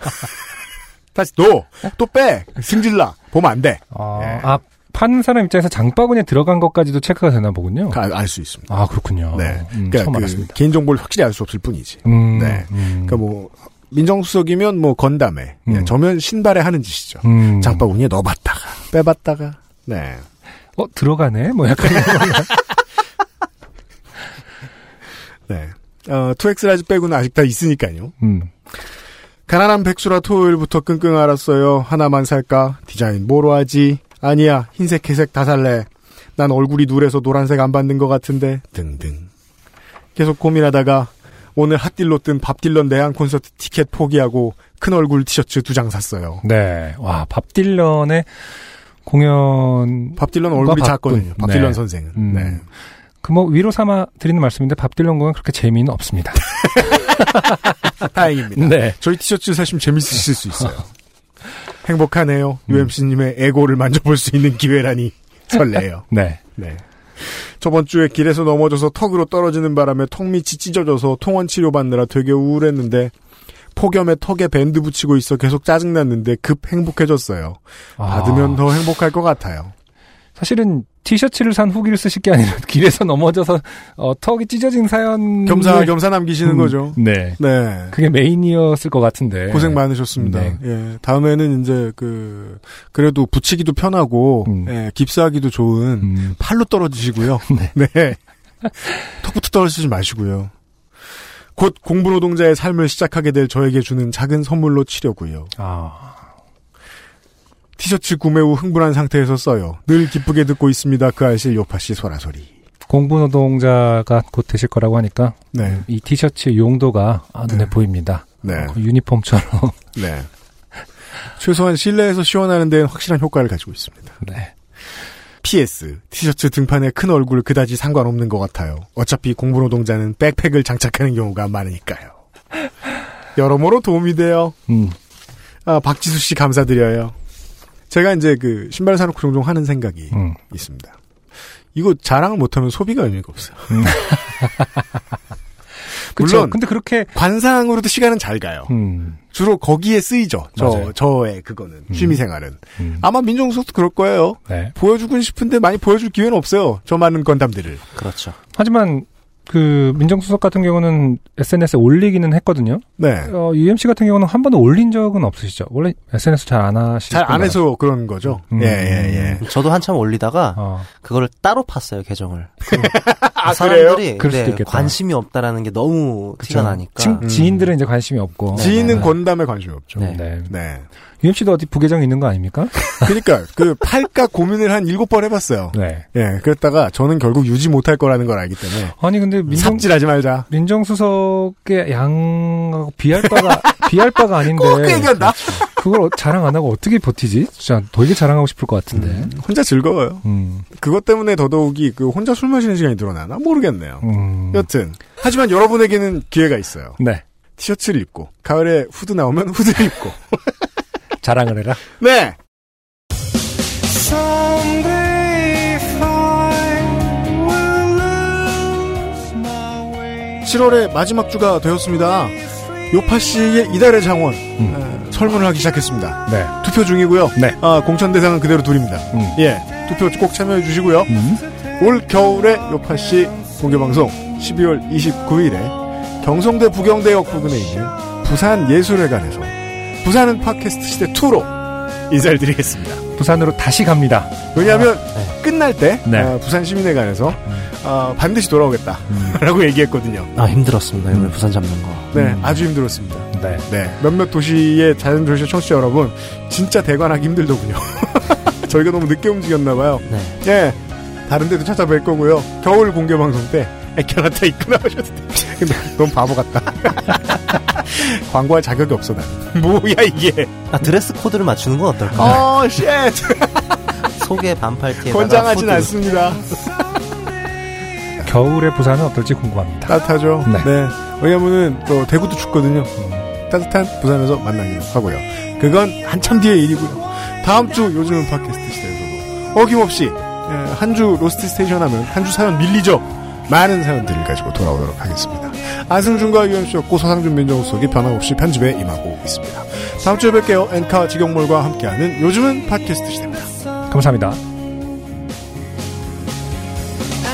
다시 넣어. 또 빼. 승질나. 보면 안 돼. 아, 네. 아, 파는 사람 입장에서 장바구니에 들어간 것까지도 체크가 되나 보군요. 알 수 있습니다. 아, 그렇군요. 네. 음, 그러니까 그 알았습니다. 개인 정보를 확실히 알 수 없을 뿐이지. 음, 네. 음. 그러니까 뭐 민정수석이면 뭐 건담에 음. 예, 저면 신발에 하는 짓이죠. 음. 장바구니에 넣어봤다가 빼봤다가 네. 어, 들어가네? 뭐 약간. 네. 어, 2X large 빼고는 아직 다 있으니까요. 음. 가난한 백수라 토요일부터 끙끙 앓았어요. 하나만 살까? 디자인 뭐로 하지? 아니야. 흰색, 회색 다 살래. 난 얼굴이 누래서 노란색 안 받는 것 같은데. 등등. 계속 고민하다가 오늘 hot deal로 뜬 밥 딜런 내한 콘서트 티켓 포기하고 큰 얼굴 티셔츠 두 장 샀어요. 네. 와, 밥 딜런의 공연. 밥 딜런 얼굴이. 작거든요. 밥 네. 딜런 선생은. 음. 네. 그 뭐 위로 삼아 드리는 말씀인데 밥 딜런 공연 그렇게 재미는 없습니다. 다행입니다. 네. 저희 티셔츠 사시면 재밌으실 수 있어요. 행복하네요. 음. UMC님의 에고를 만져볼 수 있는 기회라니 설레요. 네. 네. 저번 주에 길에서 넘어져서 턱으로 떨어지는 바람에 턱 밑이 찢어져서 통원 치료받느라 되게 우울했는데 폭염에 턱에 밴드 붙이고 있어 계속 짜증났는데 급 행복해졌어요. 받으면 아. 더 행복할 것 같아요. 사실은 티셔츠를 산 후기를 쓰실 게 아니라 길에서 넘어져서 어, 턱이 찢어진 사연 겸사 겸사 남기시는 거죠. 네. 네. 그게 메인이었을 것 같은데. 고생 많으셨습니다. 네. 예. 다음에는 이제 그 그래도 붙이기도 편하고 음. 예, 깁스하기도 좋은 음. 팔로 떨어지시고요. 네. 턱부터 떨어지지 마시고요. 곧 공부 노동자의 삶을 시작하게 될 저에게 주는 작은 선물로 치려고요. 아. 티셔츠 구매 후 흥분한 상태에서 써요. 늘 기쁘게 듣고 있습니다. 그 알실 요파씨 소라소리. 공부 노동자가 곧 되실 거라고 하니까 네. 이 티셔츠 용도가 아, 눈에 네. 보입니다. 네. 어, 유니폼처럼. 네. 최소한 실내에서 시원하는 데는 확실한 효과를 가지고 있습니다. 네. PS. 티셔츠 등판에 큰 얼굴 그다지 상관없는 것 같아요. 어차피 공부 노동자는 백팩을 장착하는 경우가 많으니까요. 여러모로 도움이 돼요. 음. 아, 박지수 씨 감사드려요. 제가 이제 그 신발 사놓고 종종 하는 생각이 음. 있습니다. 이거 자랑을 못하면 소비가 의미가 없어요. 그쵸. 물론 근데 그렇게 관상으로도 시간은 잘 가요. 음. 주로 거기에 쓰이죠. 저 맞아요. 저의 그거는 취미 생활은 음. 아마 민정수석도 그럴 거예요. 네. 보여주고 싶은데 많이 보여줄 기회는 없어요. 저 많은 건담들을. 그렇죠. 하지만 그 민정수석 같은 경우는 SNS에 올리기는 했거든요. 네. 어, UMC 같은 경우는 한 번도 올린 적은 없으시죠? 원래 SNS 잘 안 하시죠? 잘 안 해서 그런 거죠. 음. 예, 예, 예. 저도 한참 올리다가 어. 그거를 따로 팠어요 계정을. 아, 사람들이 그럴 수도 네. 관심이 없다라는 게 너무 티가 나니까. 친- 지인들은 이제 관심이 없고. 지인은 건담에 관심이 없죠. 네. 네. UMC도 어디 부계정 있는 거 아닙니까? 그러니까 그 팔까 고민을 한 일곱 번 해봤어요. 네. 예, 그랬다가 저는 결국 유지 못할 거라는 걸 알기 때문에 아니 근데 민정 삽질하지 말자. 민정수석의 양하고 비할 바가 비할 바가 아닌데 꼭 얘기한다. 그걸 자랑 안 하고 어떻게 버티지? 진짜 되게 자랑하고 싶을 것 같은데. 혼자 즐거워요. 음. 그것 때문에 더더욱이 그 혼자 술 마시는 시간이 늘어나나 모르겠네요. 음. 여튼 하지만 여러분에게는 기회가 있어요. 네. 티셔츠를 입고 가을에 후드 나오면 후드를 입고 자랑을 해라. 네. 7월의 마지막 주가 되었습니다. 요파 씨의 이달의 장원 어, 설문을 하기 시작했습니다. 네. 투표 중이고요. 아, 공천 대상은 그대로 둘입니다. 음. 예, 투표 꼭 참여해 주시고요. 올 겨울의 요파 씨 공개 방송 12월 29일에 경성대 부경대역 부근에 있는 부산 예술회관에서 부산은 팟캐스트 시대 2로 인사를 드리겠습니다. 부산으로 다시 갑니다. 왜냐하면 끝날 때 네. 어, 부산 시민회관에서 어, 반드시 돌아오겠다라고 얘기했거든요. 아 힘들었습니다. 이번에 부산 잡는 거. 네, 아주 힘들었습니다. 네. 네, 몇몇 도시의 자연 도시 청취자 여러분, 진짜 대관하기 힘들더군요. 저희가 너무 늦게 움직였나 봐요. 네. 예, 다른 데도 찾아뵐 거고요. 겨울 공개 방송 때 하나 입고 나오셔도 돼. 근데 너무 바보 같다. 광고할 자격이 없어, 난. 뭐야, 이게. 아 드레스 코드를 맞추는 건 어떨까? 어, shit! 속에 반팔 티에다가 권장하진 후드. 않습니다. 겨울의 부산은 어떨지 궁금합니다. 따뜻하죠? 네. 네. 왜냐면은, 또, 대구도 춥거든요. 따뜻한 부산에서 만나기로 하고요. 그건 한참 뒤의 일이고요. 다음 주 요즘은 팟캐스트 시대에서도 어김없이 예, 한주 로스트 스테이션 하면 한 주 사연 밀리죠. 많은 사연들을 가지고 돌아오도록 하겠습니다. 안승준과 유현수였고 서상준 민정수석이 변함없이 편집에 임하고 있습니다. 다음 주에 뵐게요. 엔카 직영몰과 함께하는 요즘은 팟캐스트 시대입니다. 감사합니다.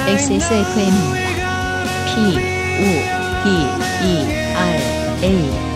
XSFM입니다. P, O, D, E, R, A.